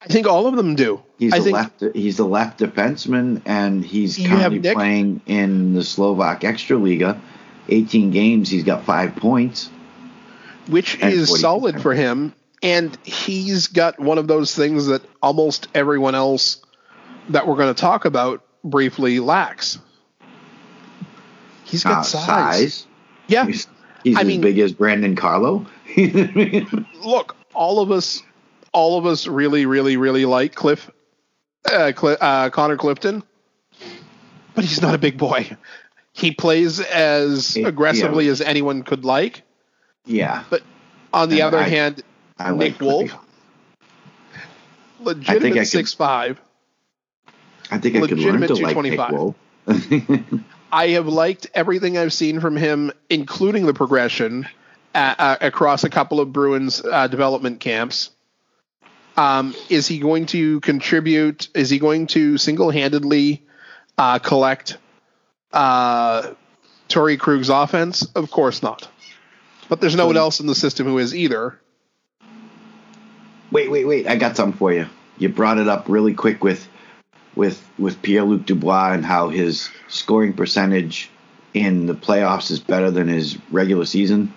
I think all of them do. He's I the think left. He's the left defenseman, and he's currently playing in the Slovak Extraliga. 18 games. He's got five points. which is solid for him. And he's got one of those things that almost everyone else that we're going to talk about briefly lacks. He's got Uh, size. Yeah. He's, he's I as mean- big as Brandon Carlo. Look, all of us, all of us really, really, really like Cliff, uh, Cli uh, Connor Clifton, but he's not a big boy. He plays as Yeah. aggressively as anyone could like. yeah. But on the And other I- hand, I Nick like Wolff, Cliffy. legitimate could- six five. I think I could learn to like Nick 225. Wolff. I have liked everything I've seen from him, including the progression uh, uh, across a couple of Bruins uh, development camps. Um, is he going to contribute? Is he going to single handedly uh, collect uh, Torey Krug's offense? Of course not. But there's no one else in the system who is either. Wait, wait, wait! I got something for you. You brought it up really quick with with with Pierre Luc Dubois and how his scoring percentage in the playoffs is better than his regular season.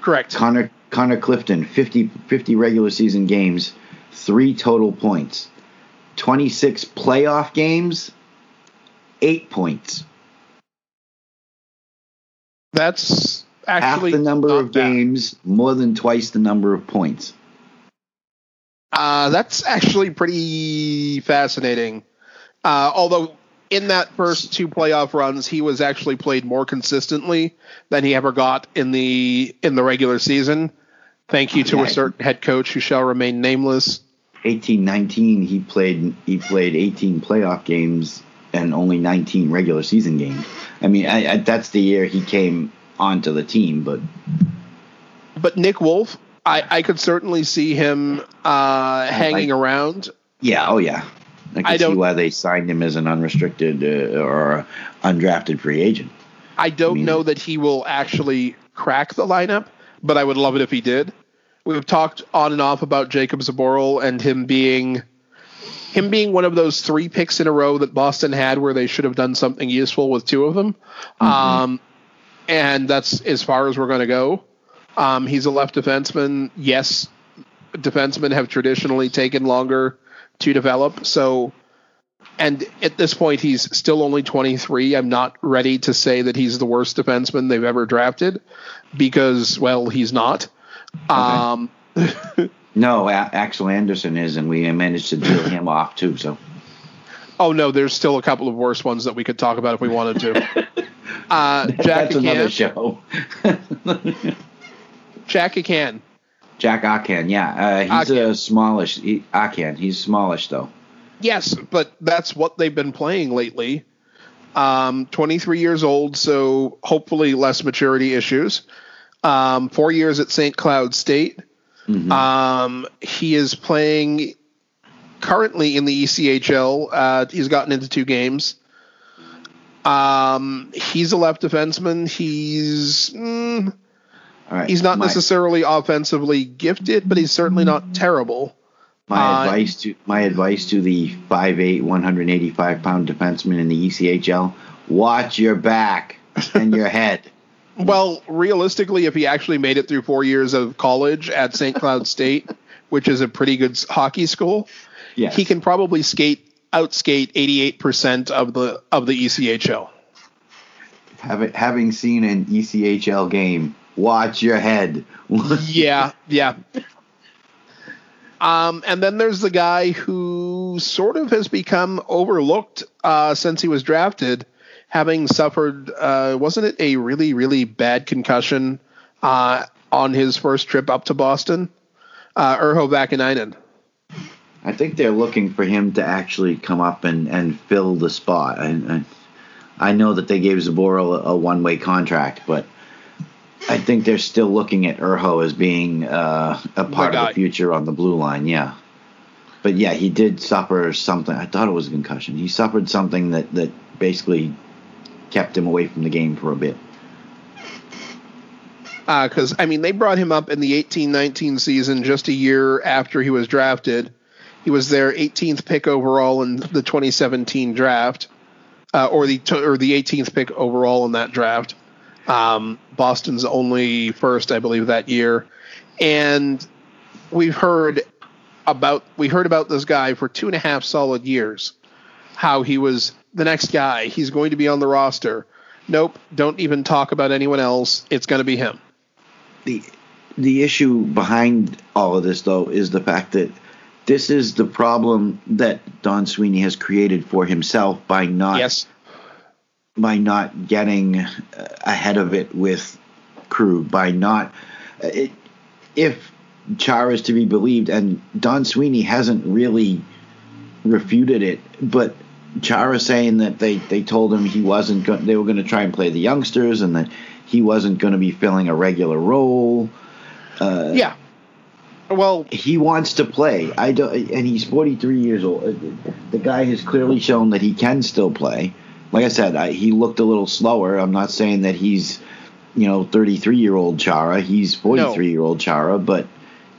Correct. Connor Connor Clifton, 50, 50 regular season games, three total points. 26 playoff games, eight points. That's actually Half the number of bad. games, more than twice the number of points. Uh, that's actually pretty fascinating. Uh, although in that first two playoff runs, he was actually played more consistently than he ever got in the in the regular season. Thank you to a certain head coach who shall remain nameless. eighteen nineteen, he played he played 18 playoff games and only 19 regular season games. I mean, I, I, that's the year he came onto the team, but But Nick Wolff, I, I could certainly see him uh, hanging like- around. yeah, oh yeah. I can I see why they signed him as an unrestricted uh, or undrafted free agent. I don't mean- know that he will actually crack the lineup, but I would love it if he did. We've talked on and off about Jacob Zboril and him being him being one of those three picks in a row that Boston had where they should have done something useful with two of them. Um, and that's as far as we're going to go. Um, he's a left defenseman. Yes, defensemen have traditionally taken longer to develop. So, and at this point, he's still only 23. I'm not ready to say that he's the worst defenseman they've ever drafted because, well, he's not. Um, No, a- Axel Andersson is, and we managed to deal him off too. So oh no, there's still a couple of worse ones that we could talk about if we wanted to. Uh, Jack that's another show. Jack Ahcan. Jack Ahcan, yeah, uh, he's Ahcan. a smallish. He, Ahcan, he's smallish though. Yes, but that's what they've been playing lately. Um, 23 years old, so hopefully less maturity issues. Um, four years at St. Cloud State. Um, he is playing currently in the ECHL. Uh, he's gotten into two games. Um, he's a left defenseman. He's mm, right, he's not my, necessarily offensively gifted, but he's certainly not terrible. My uh, advice to my advice to the 5'8", 185 pound defenseman in the ECHL: watch your back and your head. Well, realistically, if he actually made it through four years of college at St. Cloud State, which is a pretty good hockey school, Yes. he can probably skate outskate 88% of the of the ECHL. Having having seen an ECHL game, watch your head. Yeah, yeah. Um, and then there's the guy who sort of has become overlooked uh, since he was drafted, having suffered, uh, wasn't it a really, really bad concussion uh, on his first trip up to Boston? Uh, Urho Vaakanainen. I think they're looking for him to actually come up and, and fill the spot. And I, I know that they gave Zboril a, a one way contract, but I think they're still looking at Urho as being uh, a part of the future on the blue line. Yeah, but yeah, he did suffer something. I thought it was a concussion. He suffered something that that basically kept him away from the game for a bit. because Uh, I mean they brought him up in the 18-19 season just a year after he was drafted. He was their 18th pick overall in the 2017 draft, uh, or the or the 18th pick overall in that draft. Um, Boston's only first, I believe, that year, and we've heard about we heard about this guy for two and a half solid years. How he was the next guy. He's going to be on the roster. Nope, don't even talk about anyone else. It's going to be him. the the issue behind all of this though is the fact that this is the problem that Don Sweeney has created for himself by not Yes. By not getting uh, ahead of it with Krug by not it, if Chara is to be believed and Don Sweeney hasn't really refuted it but Chara saying that they, they told him he wasn't go- they were going to try and play the youngsters and that he wasn't going to be filling a regular role yeah. Well, he wants to play. I don't, and he's 43 years old. Uh, The guy has clearly shown that he can still play. Like I said, I, he looked a little slower. I'm not saying that he's, you know, 33 year old Chara. He's 43 year old Chara, but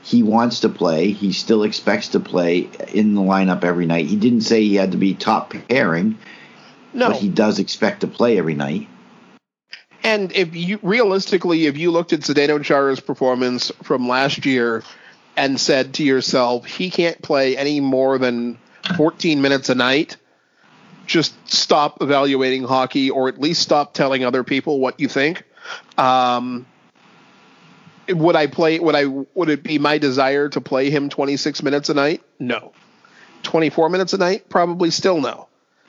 he wants to play. He still expects to play in the lineup every night. He didn't say he had to be top pairing, no. but he does expect to play every night. and if you realistically, if you looked at Zdeno Chara's performance from last year and said to yourself, he can't play any more than 14 minutes a night, just stop evaluating hockey or at least stop telling other people what you think. Um, would I play? Would I? Would it be my desire to play him 26 minutes a night? No. 24 minutes a night? Probably still no.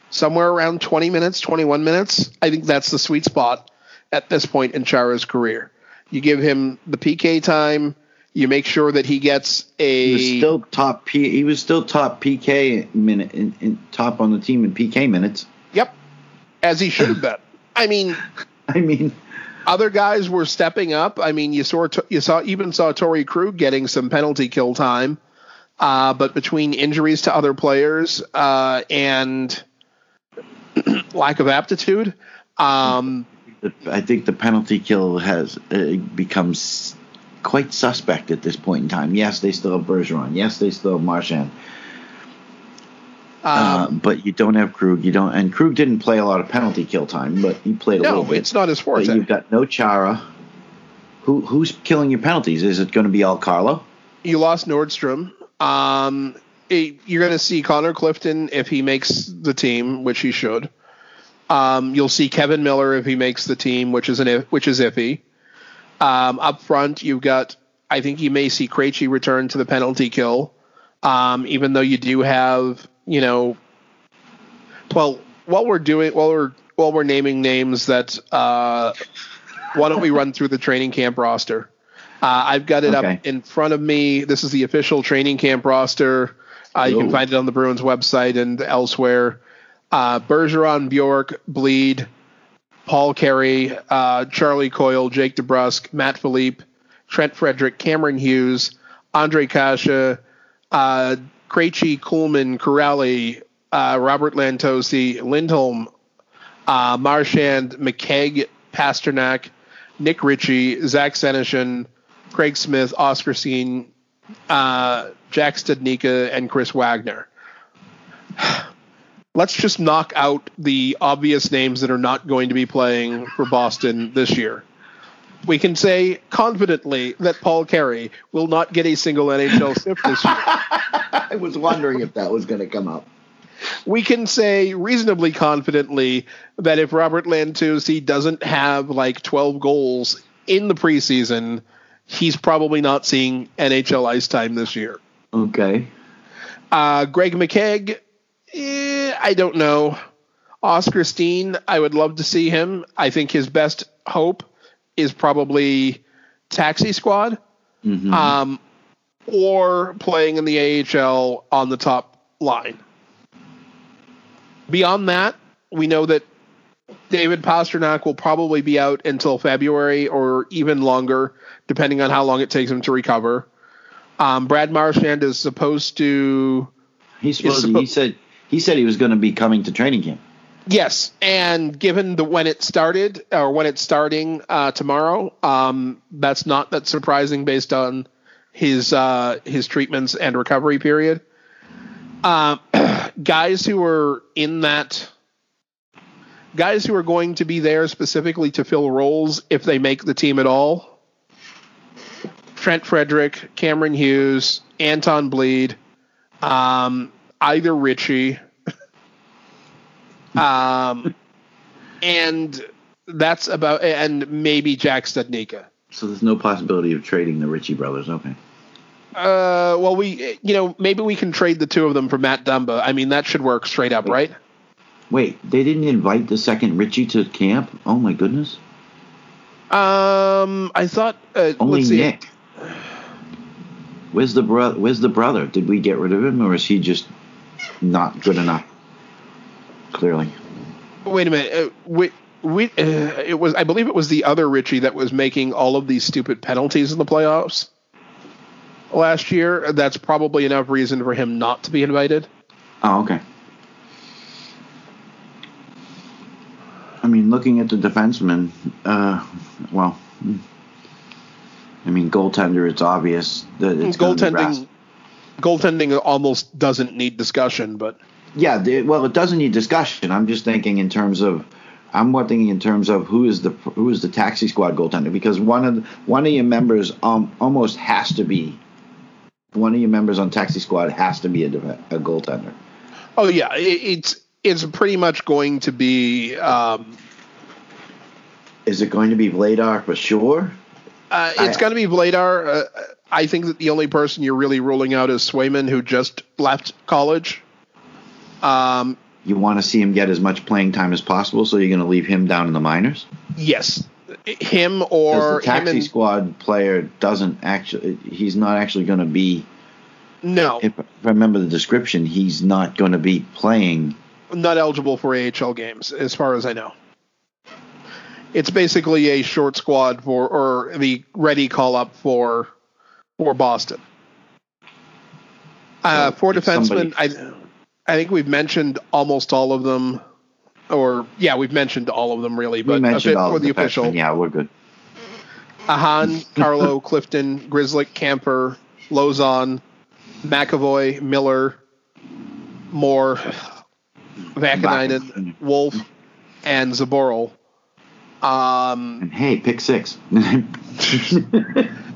somewhere around 20 minutes, 21 minutes. I think that's the sweet spot at this point in Chara's career. You give him the PK time. You make sure that he gets a He was still top P. He was still top PK minute in, in top on the team in PK minutes. yep, as he should have been. I mean, I mean, other guys were stepping up. I mean, you saw you saw even saw Torey Krug getting some penalty kill time, uh, but between injuries to other players uh, and lack of aptitude, um, I think the penalty kill has uh, becomes quite suspect at this point in time. Yes, they still have Bergeron. Yes, they still have Marchand. Uh, um, but you don't have Krug. You don't, and Krug didn't play a lot of penalty kill time, but he played a no, little bit. it's not his But forte. you've got no Chara. Who who's killing your penalties? Is it going to be all Carlo? you lost Nordstrom. Um, it- you're going to see Connor Clifton if he makes the team, which he should. Um, you'll see Kevan Miller if he makes the team, which is an if, which is iffy. Um, up front, you've got. I think you may see Krejci return to the penalty kill, um, even though you do have, you know. Well, while we're doing, while we're while we're naming names, that uh, why don't we run through the training camp roster? Uh, I've got it Okay. up in front of me. This is the official training camp roster. Uh, you can find it on the Bruins website and elsewhere. Uh, Bergeron, Bjork, Blidh, Paul Carey, uh, Charlie Coyle, Jake DeBrusk, Matt Filipe, Trent Frederic, Cameron Hughes, Ondrej Kase, uh, Krejci, Kuhlman, Kuraly, uh, Robert Lantosi, Lindholm, uh, Marchand, McKegg, Pastrnak, Nick Ritchie, Zach Senyshyn, Craig Smith, Oskar Steen, uh, Jack Studnicka, and Chris Wagner. Let's just knock out the obvious names that are not going to be playing for Boston this year. We can say confidently that Paul Carey will not get a single NHL sip this year. I was wondering if that was going to come up. we can say reasonably confidently that if Robert Lantucci doesn't have like 12 goals in the preseason, he's probably not seeing NHL ice time this year. Okay. Uh, Greg McKegg, eh, I don't know. Oskar Steen, I would love to see him. I think his best hope is probably Taxi Squad Mhm. um, or playing in the AHL on the top line. Beyond that, we know that David Pastrnak will probably be out until February or even longer, depending on how long it takes him to recover. Um, Brad Marchand is supposed to He's supposed. suppo- he said. He said he was going to be coming to training camp. Yes, and given the when it started or when it's starting uh, tomorrow, um, that's not that surprising based on his uh, his treatments and recovery period. Uh, guys who are in that, guys who are going to be there specifically to fill roles if they make the team at all. Trent Frederic, Cameron Hughes, Anton Blidh, um, either Ritchie. Um, and that's about, and maybe Jack Studnicka. So there's no possibility of trading the Ritchie brothers. Okay. Uh, well, we, you know, maybe we can trade the two of them for Matt Dumba. I mean, that should work straight up, right? Wait, they didn't invite the second Ritchie to camp? Oh my goodness. Um, I thought, uh, Only let's see. Nick. Where's the brother? Where's the brother? Did we get rid of him, or is he just not good enough? Clearly. Wait a minute. Uh, we, we, uh, it was, I believe it was the other Ritchie that was making all of these stupid penalties in the playoffs last year. That's probably enough reason for him not to be invited. Oh, okay. I mean, looking at the defensemen, uh, well, hmm. I mean, goaltender, it's obvious that it's goaltending goaltending almost doesn't need discussion but Yeah, the, well, it doesn't need discussion. I'm just thinking in terms of, I'm more thinking in terms of who is the who is the taxi squad goaltender because one of the, one of your members um almost has to be, one of your members on taxi squad has to be a, a goaltender. oh yeah it, it's it's pretty much going to be um, Is it going to be Vladar for sure? uh, it's going to be Vladar. Uh, I think that the only person you're really ruling out is Swayman, who just left college. Um, You want to see him get as much playing time as possible, so you're going to leave him down in the minors. Yes, him or the taxi and squad player doesn't actually. He's not actually going to be. no, If I remember the description, he's not going to be playing. not eligible for AHL games, as far as I know. It's basically a short squad for or the ready call up for for Boston. Uh, if defensemen, I I think we've mentioned almost all of them, or yeah, we've mentioned all of them really. But a bit for the the official, defensemen. Yeah, we're good. Ahcan, Carlo, Clifton, Grzelcyk, Kampfer, Lauzon, McAvoy, Miller, Moore, Vaakanainen. Wolff, and Zboril. Um, And hey, pick six.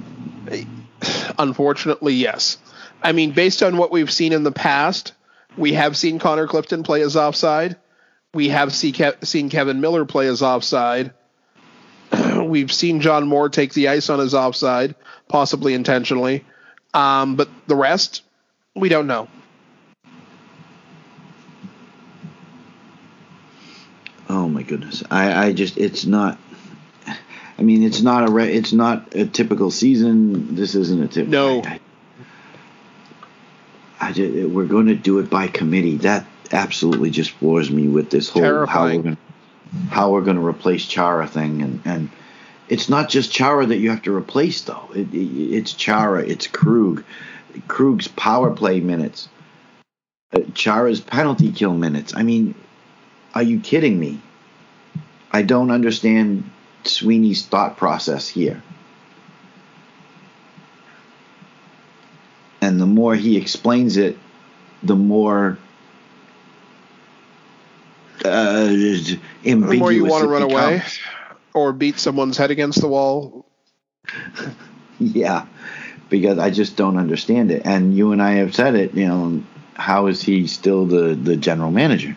unfortunately, yes. I mean, based on what we've seen in the past, we have seen Connor Clifton play as offside. We have see Ke- seen Kevan Miller play as offside. We've seen John Moore take the ice on his offside, possibly intentionally. Um, but the rest, we don't know. Oh my goodness! I, I just it's not. I mean, it's not a re, it's not a typical season. This isn't a typical. No. I, I just, we're going to do it by committee. That absolutely just floors me with this whole how Terrifying. we're going how we're going to replace Chara thing, and and it's not just Chara that you have to replace though. It, it, it's Chara, it's Krug, Krug's power play minutes, uh, Chara's penalty kill minutes. I mean, are you kidding me? I don't understand Sweeney's thought process here. And the more he explains it, the more uh, ambiguous The more you want to run away or beat someone's head against the wall. Yeah, because I just don't understand it. And you and I have said it. You know, how is he still the the general manager?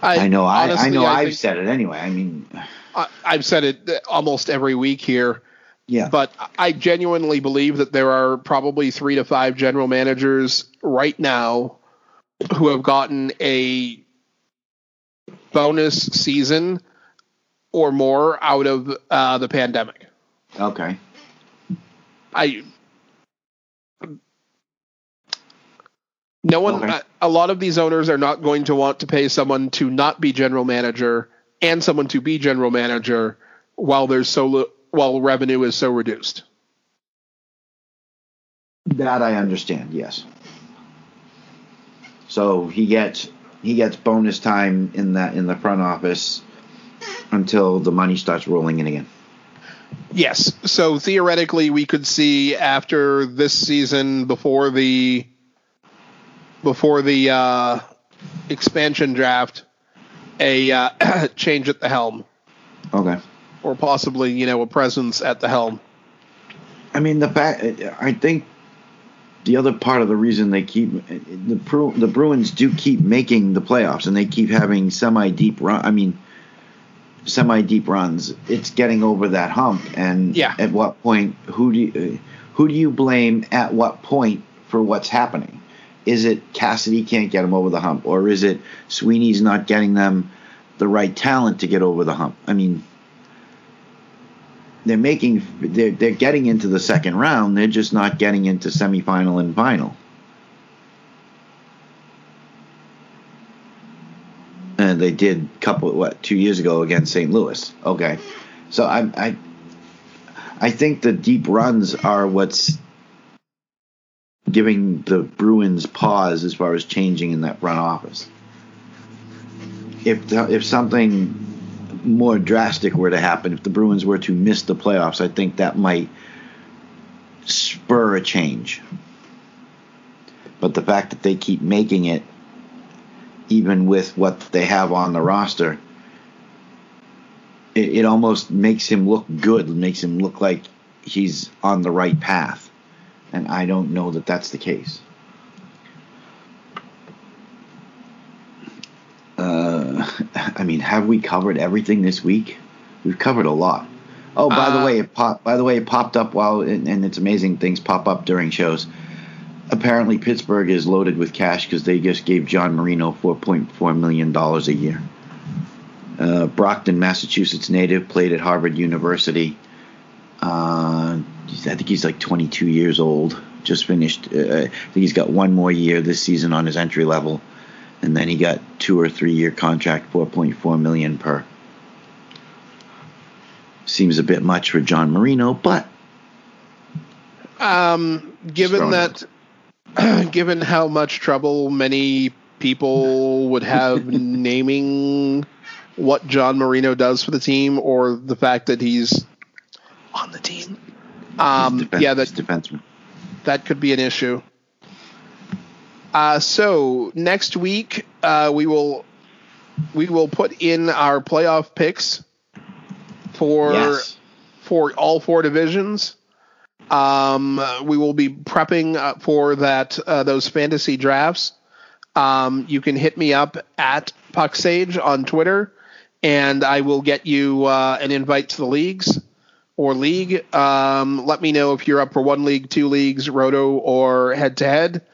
I, know. I, I honestly, know. I've think- said it anyway. I mean, I, I've said it almost every week here. yeah. But I genuinely believe that there are probably three to five general managers right now who have gotten a bonus season or more out of uh, the pandemic. okay. I no one Okay. a, a lot of these owners are not going to want to pay someone to not be general manager and someone to be general manager while there's so li- while revenue is so reduced. That I understand. Yes. So he gets he gets bonus time in that in the front office until the money starts rolling in again. Yes. So theoretically, we could see after this season, before the before the uh, expansion draft, a uh, change at the helm, Okay. or possibly you know a presence at the helm. I mean, the fact I think the other part of the reason they keep the Bru- the Bruins do keep making the playoffs and they keep having semi deep run. I mean, semi deep runs. It's getting over that hump, and Yeah. at what point? Who do you, who do you blame at what point for what's happening? Is it Cassidy can't get them over the hump, or is it Sweeney's not getting them the right talent to get over the hump? I mean, they're making they're they're getting into the second round. They're just not getting into semifinal and final. And they did a couple what two years ago against St. Louis. Okay, so I I I think the deep runs are what's giving the Bruins pause as far as changing in that front office. If if something more drastic were to happen, if the Bruins were to miss the playoffs, I think that might spur a change. But the fact that they keep making it, even with what they have on the roster, it, it almost makes him look good, makes him look like he's on the right path. And I don't know that that's the case. Uh, I mean, have we covered everything this week? We've covered a lot. Oh, by the Uh, way, it pop. By the way, it popped up while, and, and it's amazing things pop up during shows. apparently Pittsburgh is loaded with cash because they just gave John Marino $4.4 million a year. Uh, Brockton, Massachusetts native, played at Harvard University. Uh, I think he's like 22 years old. Just finished. Uh, I think he's got one more year this season on his entry level, and then he got two or three year contract, 4.4 million per. Seems a bit much for John Marino, but um, given that, given how much trouble many people would have naming what John Marino does for the team, or the fact that he's on the team, um, defense, yeah, that defenseman. that could be an issue. Uh, so next week uh, we will we will put in our playoff picks for Yes. for all four divisions. Um, we will be prepping uh, for that uh, those fantasy drafts. Um, you can hit me up at PuckSage on Twitter, and I will get you uh, an invite to the leagues or league. Um, let me know if you're up for one league, two leagues, roto, or head to head.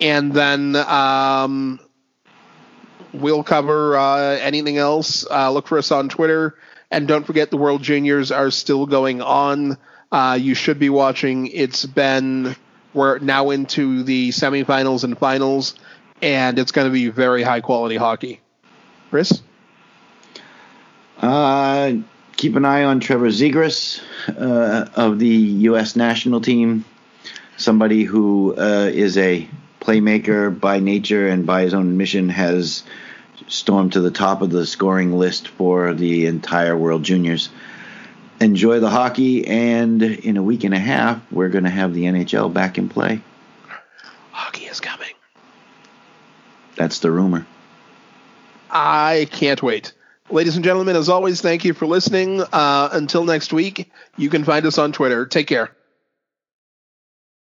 And then um, we'll cover uh, anything else. Uh, look for us on Twitter. And don't forget, the World Juniors are still going on. Uh, you should be watching. It's been, we're now into the semifinals and finals, and it's going to be very high quality hockey. Chris? Uh, keep an eye on Trevor Zegras uh, of the U.S. national team. Somebody who uh, is a playmaker by nature and by his own admission has stormed to the top of the scoring list for the entire World Juniors. Enjoy the hockey, and in a week and a half, we're going to have the NHL back in play. Hockey is coming. That's the rumor. I can't wait. Ladies and gentlemen, as always, thank you for listening. Uh, until next week, you can find us on Twitter. Take care.